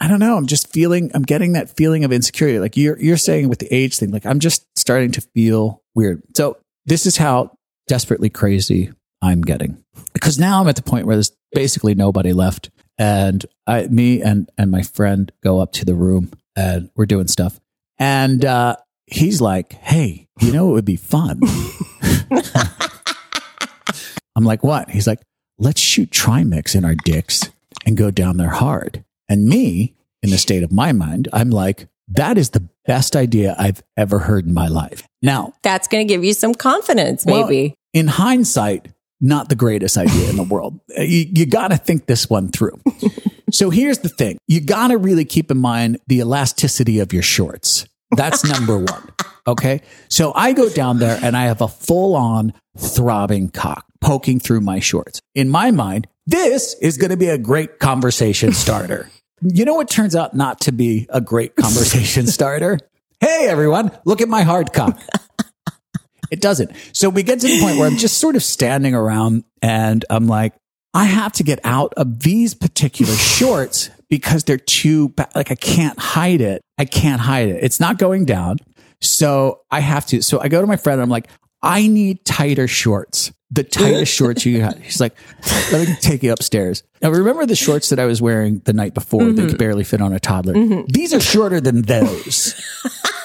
I don't know. I'm just feeling, I'm getting that feeling of insecurity. Like you're, you're saying with the age thing, like I'm just starting to feel weird. So this is how desperately crazy I'm getting because now I'm at the point where there's basically nobody left. And I, me and, and my friend go up to the room and we're doing stuff. And, uh, he's like, Hey, you know, it would be fun. (laughs) I'm like, what? He's like, let's shoot trimix in our dicks and go down there hard. And me, in the state of my mind, I'm like, that is the best idea I've ever heard in my life. Now, That's going to give you some confidence, well, maybe. in hindsight, not the greatest idea in the world. Uh, You, you got to think this one through. so here's the thing you got to really keep in mind the elasticity of your shorts. That's number one. Okay. So I go down there and I have a full on throbbing cock poking through my shorts. In my mind, this is going to be a great conversation starter. You know what turns out not to be a great conversation starter? Hey, everyone, look at my hard cock. It doesn't. So we get to the point where I'm just sort of standing around and I'm like, I have to get out of these particular (laughs) shorts because they're too, ba- like, I can't hide it. I can't hide it. It's not going down. So I have to. So I go to my friend and I'm like, I need tighter shorts. The tightest shorts you got. He's like, let me take you upstairs. Now remember the shorts that I was wearing the night before that mm-hmm. could barely fit on a toddler. Mm-hmm. These are shorter than those. (laughs)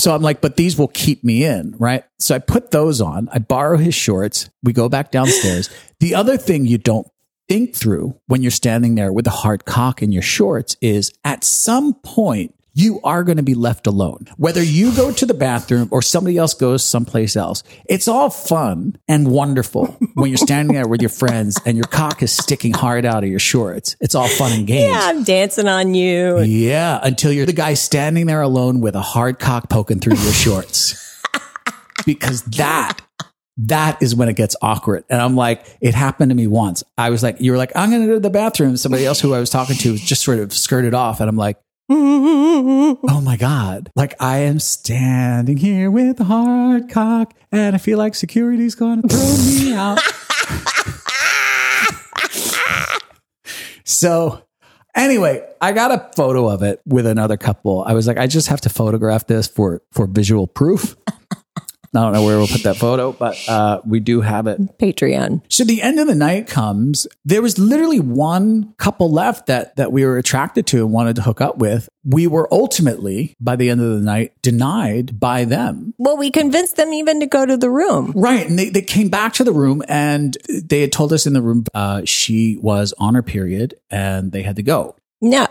So I'm like, but these will keep me in, right? So I put those on. I borrow his shorts. We go back downstairs. The other thing you don't think through when you're standing there with a hard cock in your shorts is at some point, you are going to be left alone. Whether you go to the bathroom or somebody else goes someplace else, it's all fun and wonderful (laughs) when you're standing there with your friends and your cock is sticking hard out of your shorts. It's all fun and games. Yeah, I'm dancing on you. Yeah, until you're the guy standing there alone with a hard cock poking through your shorts. (laughs) because that that is when it gets awkward. And I'm like, it happened to me once. I was like, you were like, I'm going to go to the bathroom. Somebody else who I was talking to just sort of skirted off. And I'm like, oh my God. Like I am standing here with a hard cock and I feel like security's going to throw me out. so Anyway, I got a photo of it with another couple. I was like, I just have to photograph this for for visual proof. I don't know where we'll put that photo, but uh, we do have it. Patreon. So the end of the night comes. There was literally one couple left that that we were attracted to and wanted to hook up with. We were ultimately, by the end of the night, denied by them. Well, we convinced them even to go to the room. Right. And they, they came back to the room and they had told us in the room uh, she was on her period and they had to go. No,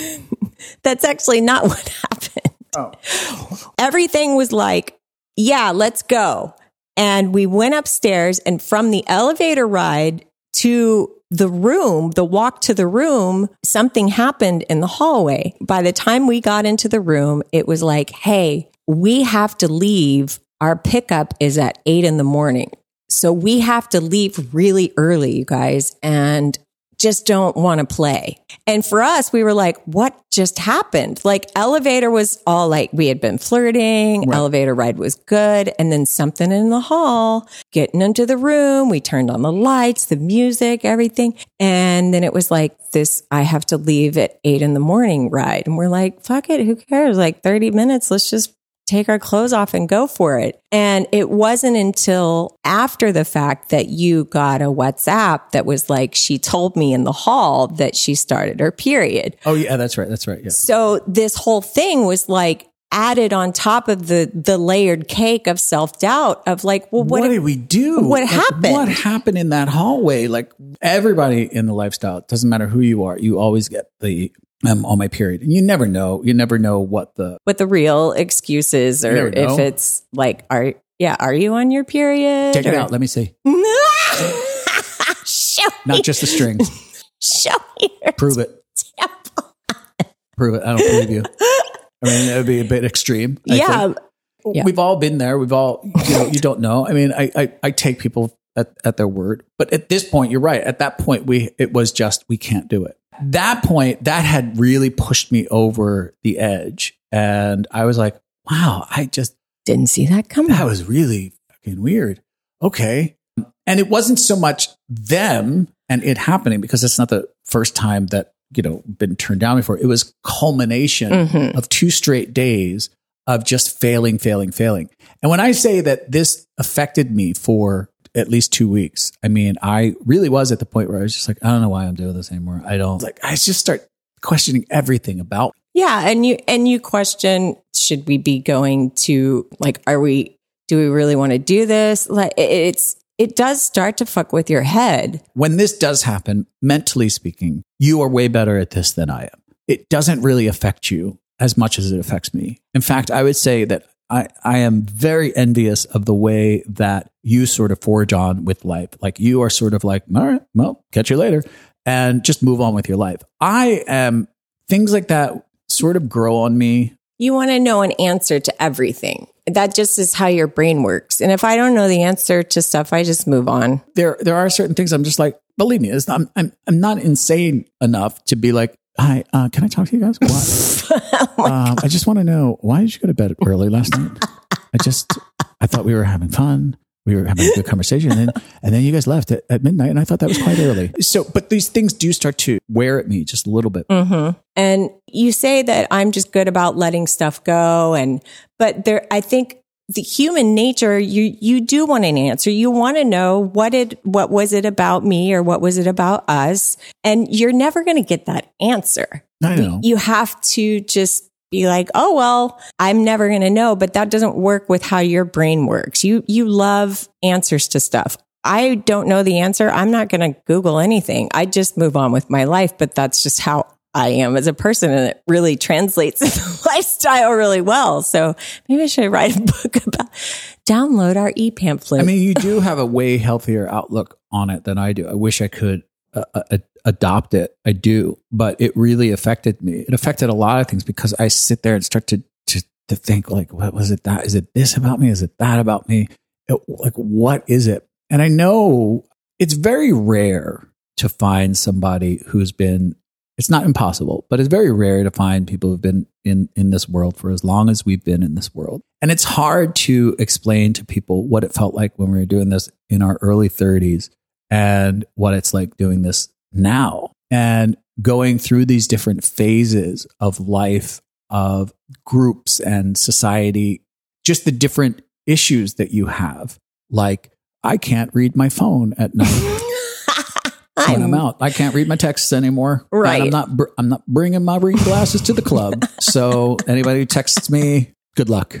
(laughs) that's actually not (laughs) what happened. Oh. Everything was like, yeah, let's go. And we went upstairs and from the elevator ride to the room, the walk to the room, something happened in the hallway. By the time we got into the room, it was like, Hey, we have to leave. Our pickup is at eight in the morning. So we have to leave really early, you guys, and just don't want to play. And for us, we were like, what just happened? Like elevator was all like, we had been flirting. Right. Elevator ride was good. And then something in the hall, getting into the room. We turned on the lights, the music, everything. And then it was like this, I have to leave at eight in the morning ride. And we're like, fuck it. Who cares? Like 30 minutes. Let's just take our clothes off and go for it. And it wasn't until after the fact that you got a WhatsApp that was like, she told me in the hall that she started her period. Oh yeah, that's right. That's right. Yeah. So this whole thing was like added on top of the, the layered cake of self doubt of like, well, what, What, did we do? what Like, happened? What happened in that hallway? Like everybody in the lifestyle, it doesn't matter who you are, you always get the Um, I'm on my period. And you never know. You never know what the what the real excuse is, or if it's like, are, yeah, are you on your period? take it out. Let me see. (laughs) show me, Not just the strings. (laughs) show me your Prove it. Prove it. I don't believe you. I mean, it would be a bit extreme. I Yeah. think. Yeah. We've all been there. We've all, you know, you don't know. I mean, I, I, I take people at, at their word, but at this point, you're right. At that point, we, it was just, we can't do it. That point, that had really pushed me over the edge. And I was like, wow, I just, Didn't see that coming. that was really fucking weird. Okay. And it wasn't so much them and it happening because it's not the first time that, you know, been turned down before. It was culmination Mhm. of two straight days of just failing, failing, failing. And when I say that this affected me for at least two weeks, I mean, I really was at the point where I was just like, I don't know why I'm doing this anymore. I don't like, I just start questioning everything about Yeah, and you and you question should we be going to like are we do we really want to do this? Like it's it does start to fuck with your head. when this does happen, mentally speaking, you are way better at this than I am. It doesn't really affect you as much as it affects me. In fact, I would say that I, I am very envious of the way that you sort of forge on with life. Like you are sort of like, all right, well, catch you later and just move on with your life. I am things like that sort of grow on me. You want to know an answer to everything. That just is how your brain works. And if I don't know the answer to stuff, I just move on. There, there are certain things I'm just like, believe me, it's not, I'm, I'm, I'm not insane enough to be like, hi, uh, can I talk to you guys? (laughs) (laughs) What? um, I just want to know why did you go to bed early last night? I just I thought we were having fun. We were having a good conversation, and then, and then you guys left at, at midnight, and I thought that was quite early. So, but these things do start to wear at me just a little bit. Mm-hmm. And you say that I'm just good about letting stuff go, and but there, I think the human nature, you you do want an answer. You want to know what it, what was it about me, or what was it about us, and you're never going to get that answer. I know. You have to just be like, oh well, I'm never going to know. But that doesn't work with how your brain works. You you love answers to stuff. I don't know the answer. I'm not going to Google anything. I just move on with my life. But that's just how I am as a person, and it really translates (laughs) the lifestyle really well. So maybe I should write a book about download our e pamphlet. I mean, you do have a way healthier outlook on it than I do. I wish I could uh, uh, adopt it. I do, but it really affected me. It affected a lot of things because I sit there and start to to, to think like, what was it? That is it? This about me? Is it that about me? It- like, what is it? And I know it's very rare to find somebody who's been. It's not impossible, but it's very rare to find people who've been in in this world for as long as we've been in this world. And it's hard to explain to people what it felt like when we were doing this in our early 30s and what it's like doing this now and going through these different phases of life of groups and society just the different issues that you have like i can't read my phone at night (laughs) when i'm out i can't read my texts anymore And Right. i'm not br- i'm not bringing my reading glasses to the club. (laughs) So anybody who texts me good luck.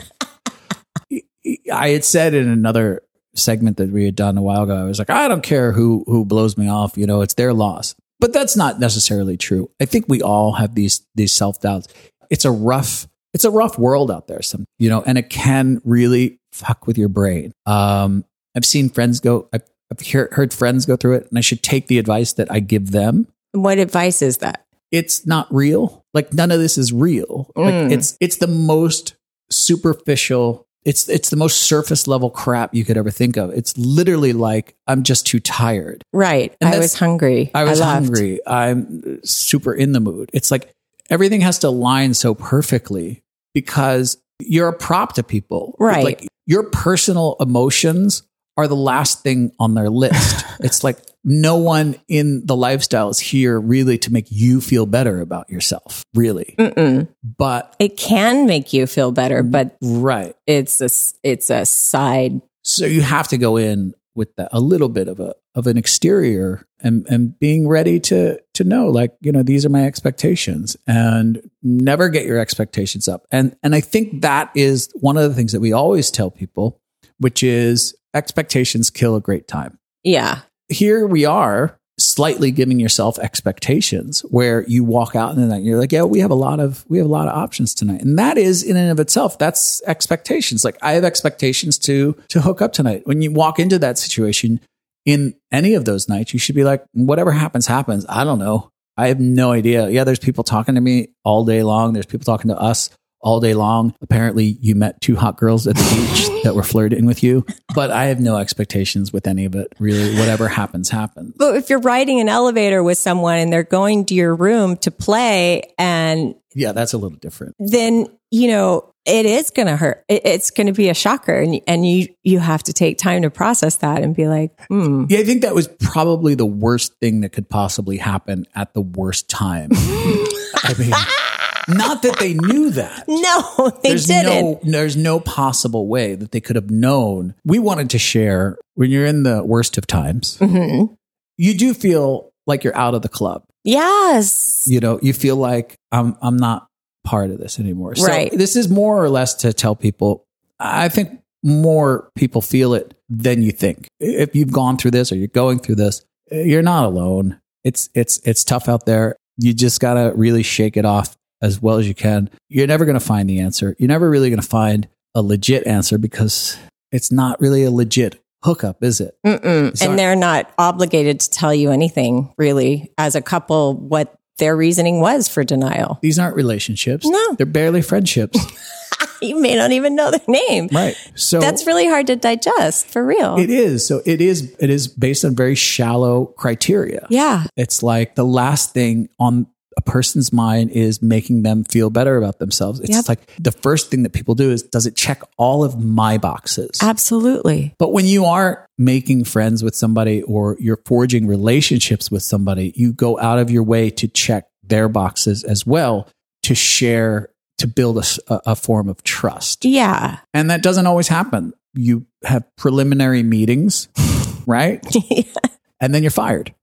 I had said in another segment that we had done a while ago i was like i don't care who who blows me off you know it's their loss. But that's not necessarily true. I think we all have these these self-doubts. It's a rough it's a rough world out there some you know and it can really fuck with your brain. Um i've seen friends go i've, I've hear, heard friends go through it and i should take the advice that i give them what advice is that? it's not real. Like none of this is real. Like Mm. it's it's the most superficial. It's it's the most surface level crap you could ever think of. It's literally like I'm just too tired. Right. And I was hungry. I was left. hungry. I'm super in the mood. It's like everything has to align so perfectly because you're a prop to people. Right. Like your personal emotions are the last thing on their list. (laughs) it's like no one in the lifestyle is here really to make you feel better about yourself, really. Mm-mm. But It can make you feel better, but right. it's a it's a side. So you have to go in with that, a little bit of a of an exterior and and being ready to to know like you know these are my expectations and never get your expectations up and and I think that is one of the things that we always tell people which is expectations kill a great time. Yeah. here we are slightly giving yourself expectations where you walk out in the night. And you're like yeah we have a lot of we have a lot of options tonight. And that is in and of itself that's expectations. Like i have expectations to to hook up tonight. When you walk into that situation in any of those nights you should be like whatever happens happens. I don't know. I have no idea. Yeah there's people talking to me all day long. There's people talking to us all day long. Apparently, you met two hot girls at the (laughs) beach that were flirting with you, but I have no expectations with any of it. Really, whatever happens, happens. But if you're riding an elevator with someone and they're going to your room to play and Yeah, that's a little different. then, you know, it is going to hurt. It's going to be a shocker and, and you, you have to take time to process that and be like, hmm. Yeah, I think that was probably the worst thing that could possibly happen at the worst time. (laughs) I mean, not that they knew that. (laughs) No, they there's didn't. no there's no possible way that they could have known. We wanted to share when you're in the worst of times. Mhm. You do feel like you're out of the club. Yes. You know, you feel like I'm I'm not part of this anymore. So Right. this is more or less to tell people. I think more people feel it than you think. If you've gone through this or you're going through this, you're not alone. It's it's it's tough out there. You just got to really shake it off as well as you can. You're never going to find the answer. You're never really going to find a legit answer because it's not really a legit hookup, is it? And they're not obligated to tell you anything really as a couple, what their reasoning was for denial. These aren't relationships. No. They're barely friendships. (laughs) You may not even know their name. right. So That's really hard to digest for real. It is. So it is it is based on very shallow criteria. yeah. It's like the last thing on a person's mind is making them feel better about themselves. It's Yep. like the first thing that people do is does it check all of my boxes? Absolutely. But when you are making friends with somebody or you're forging relationships with somebody, you go out of your way to check their boxes as well to share to build a, a form of trust. Yeah. And that doesn't always happen. You have preliminary meetings, (laughs) right? (laughs) And then you're fired.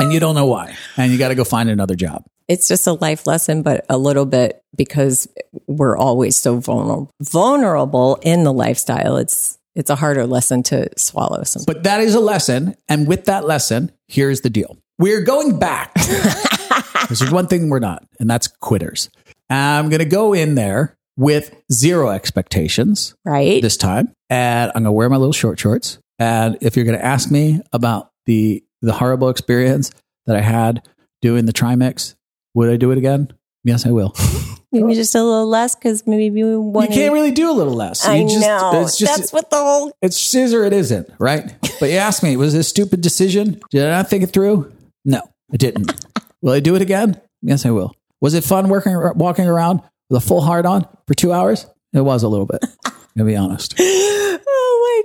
And you don't know why. And you got to go find another job. it's just a life lesson, but a little bit because we're always so vulnerable, vulnerable in the lifestyle. It's, it's a harder lesson to swallow. Sometimes. But that is a lesson. And with that lesson, here's the deal we're going back. (laughs) There's one thing we're not, and that's quitters. I'm going to go in there with zero expectations right? this time. And I'm going to wear my little short shorts. And if you're going to ask me about the, the horrible experience that I had doing the trimix, would I do it again? Yes, I will. (laughs) maybe just a little less because maybe You want can't really do a little less. I just, know. It's just, That's what the whole it's scissor. It isn't right. But you asked me, was it a stupid decision? Did I not think it through? No, I didn't. (laughs) will I do it again? Yes, I will. Was it fun working, walking around with a full heart on for two hours? It was a little bit. To be honest, (laughs)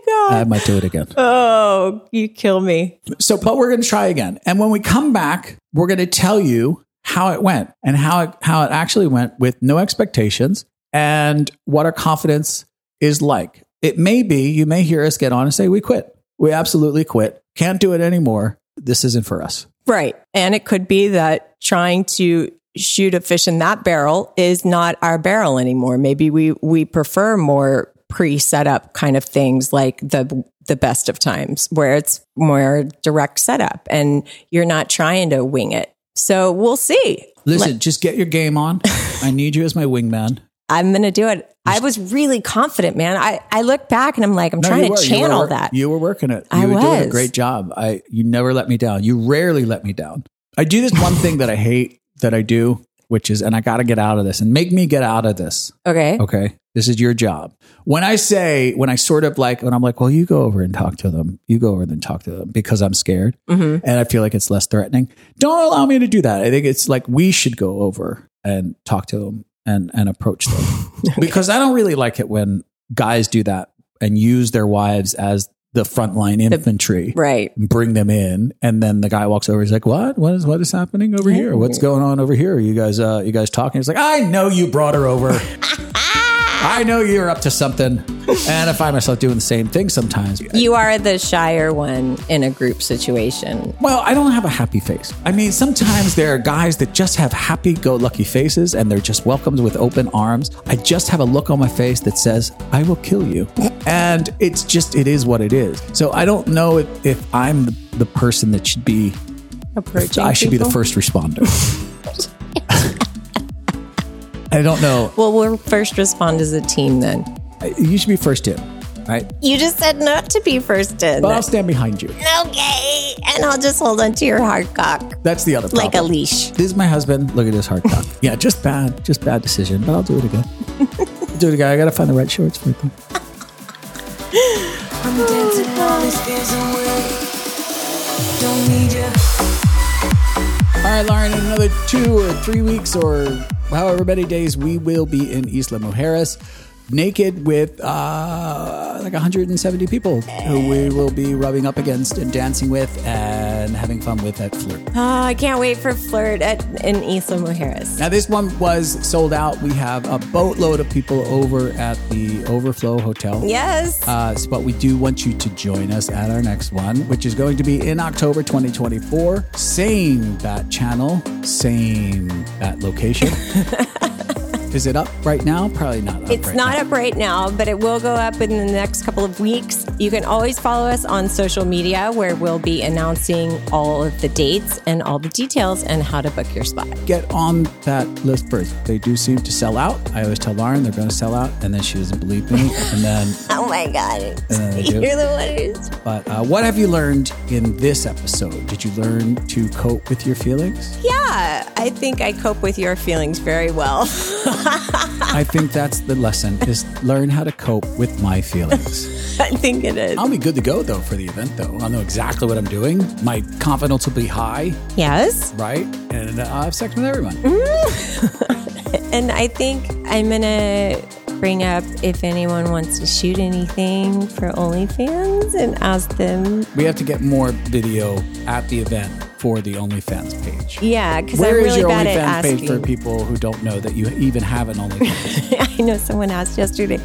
My I might do it again. Oh, you kill me. So, but we're going to try again. And when we come back, we're going to tell you how it went and how it, how it actually went with no expectations and what our confidence is like. It may be, you may hear us get on and say, we quit. We absolutely quit. Can't do it anymore. This isn't for us. Right. And it could be that trying to shoot a fish in that barrel is not our barrel anymore. Maybe we, we prefer more pre-set up kind of things like the, the best of times where it's more direct setup and you're not trying to wing it. So we'll see. Listen, just get your game on. (laughs) I need you as my wingman. I'm going to do it. I was really confident, man. I, I look back and I'm like, I'm No, trying you to were. You channel were- that. You were working it. You I were doing a was. great job. I you never let me down. You rarely let me down. I do this one thing that I hate that I do, which is, and I got to get out of this and make me get out of this. okay. Okay. This is your job. When I say, when I sort of like, when I'm like, well, you go over and talk to them, you go over and talk to them because I'm scared Mm-hmm. and I feel like it's less threatening. Don't allow me to do that. I think it's like we should go over and talk to them and, and approach them (laughs) because I don't really like it when guys do that and use their wives as the frontline infantry Right. bring them in. And then the guy walks over. He's like what? What is what is happening over here? What's going on over here? You guys uh you guys talking? He's like i know you brought her over (laughs) i know you're up to something and i find myself doing the same thing sometimes. You are the shyer one in a group situation. well i don't have a happy face. I mean sometimes there are guys that just have happy-go-lucky faces and they're just welcomed with open arms. I just have a look on my face that says i will kill you. And it's just it is what it is. So i don't know if, if i'm the, the person that should be Approaching I should be the first responder. (laughs) I don't know. Well, we'll first respond as a team then. You should be first in, right? You just said not to be first in. But I'll stand behind you. okay. and I'll just hold onto your hard cock That's the other problem. like a leash. This is my husband. Look at his hard cock. (laughs) yeah, just bad, just bad decision. But I'll do it again. Do it again. I gotta find the right shorts for it. though. I'm dancing all these fears away. Don't need you. All right, Lauren. Another two or three weeks, or however many days, we will be in Isla Mujeres, naked with uh, like 170 people who we will be rubbing up against and dancing with and having fun with at Flirt. Oh, I can't wait for flirt at in Isla Mujeres. Now, this one was sold out. We have a boatload of people over at the Overflow Hotel. Yes. Uh, but we do want you to join us at our next one, which is going to be in October 2024. Same bat channel, same bat location. (laughs) is it up right now? Probably not. Up It's right not now. up right now, but it will go up in the next couple of weeks. You can always follow us on social media where we'll be announcing all of the dates and all the details and how to book your spot. Get on that list first. They do seem to sell out. I always tell Lauren they're going to sell out, and then she doesn't believe me. And then, (laughs) Oh my God. then they (laughs) do. You're the one who's. But uh, what have you learned in this episode? Did you learn to cope with your feelings? Yeah, I think I cope with your feelings very well. (laughs) (laughs) I think that's the lesson: is learn how to cope with my feelings. (laughs) I think it is. I'll be good to go though for the event though. I'll know exactly what I'm doing. My confidence will be high, Yes. right? And uh, I'll have sex with everyone. (laughs) And I think I'm going to bring up if anyone wants to shoot anything for OnlyFans and ask them. We have to get more video at the event for the OnlyFans page. Yeah, because I'm really bad at Where is your OnlyFans page for people who don't know that you even have an OnlyFans? (laughs) I know someone asked yesterday.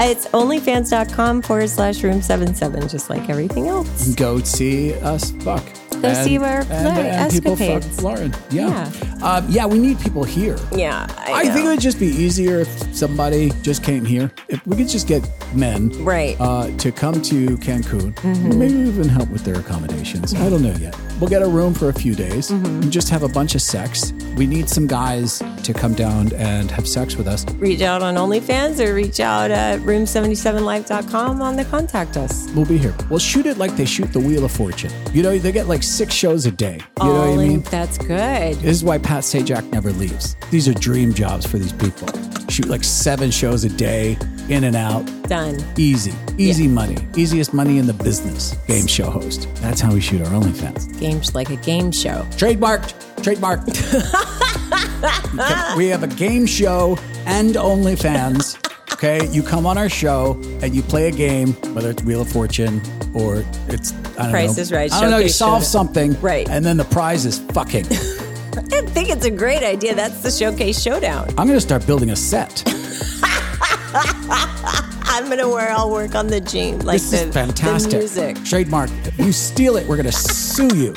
It's onlyfans.com forward slash room 77, just like everything else. Go see us fuck. Go see our flirt people fuck. Lauren. Yeah. Um, yeah, we need people here. Yeah. I, I, think it would just be easier if somebody just came here. If we could just get men Right. uh, to come to Cancun, Mm-hmm. maybe even help with their accommodations. I don't know yet. We'll get a room for a few days Mm-hmm. and just have a bunch of sex. We need some guys to come down and have sex with us. reach out on OnlyFans or reach out at room77live.com on the contact us. We'll be here. We'll shoot it like they shoot the Wheel of Fortune. You know, they get like six shows a day. You know what I mean? That's good. This is why Pat Sajak never leaves. These are dream jobs for these people. Shoot like seven shows a day, in and out. Done. Easy, easy money, easiest money in the business. Game show host. That's how we shoot our OnlyFans. Games like a game show. Trademarked, trademarked. (laughs) we have a game show and OnlyFans. Okay, you come on our show and you play a game, whether it's Wheel of Fortune or it's I don't Price know. is Right, I don't know. You solve something, Right. And then the prize is fucking. (laughs) I think it's a great idea. That's the showcase showdown. I'm gonna start building a set. (laughs) I'm gonna wear all work on the jean, like This the, is fantastic. the music. Trademark. You steal it, we're going to sue you.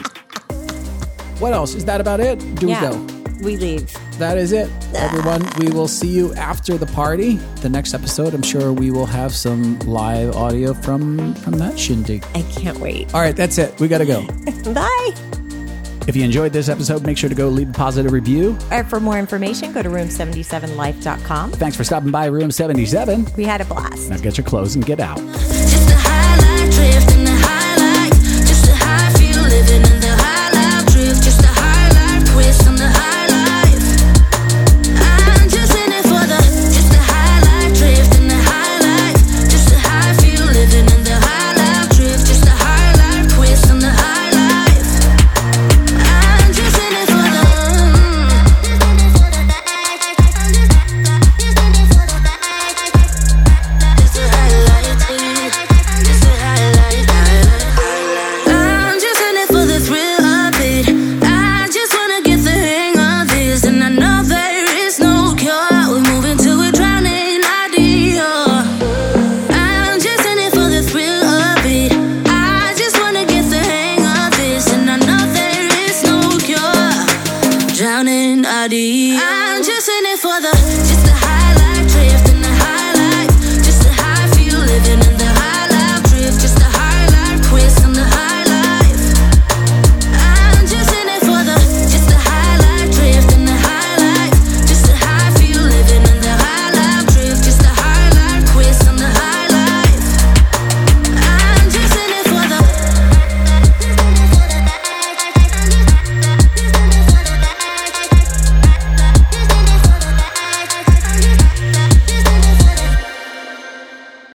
What else? Is that about it? Do yeah, we go? we leave. That is it. Ah. Everyone, we will see you after the party. The next episode, I'm sure we will have some live audio from from that shindig. I can't wait. All right, that's it. We got to go. (laughs) Bye. If you enjoyed this episode, make sure to go leave a positive review. Or for more information, go to room77life.com. Thanks for stopping by Room 77. We had a blast. Now get your clothes and get out.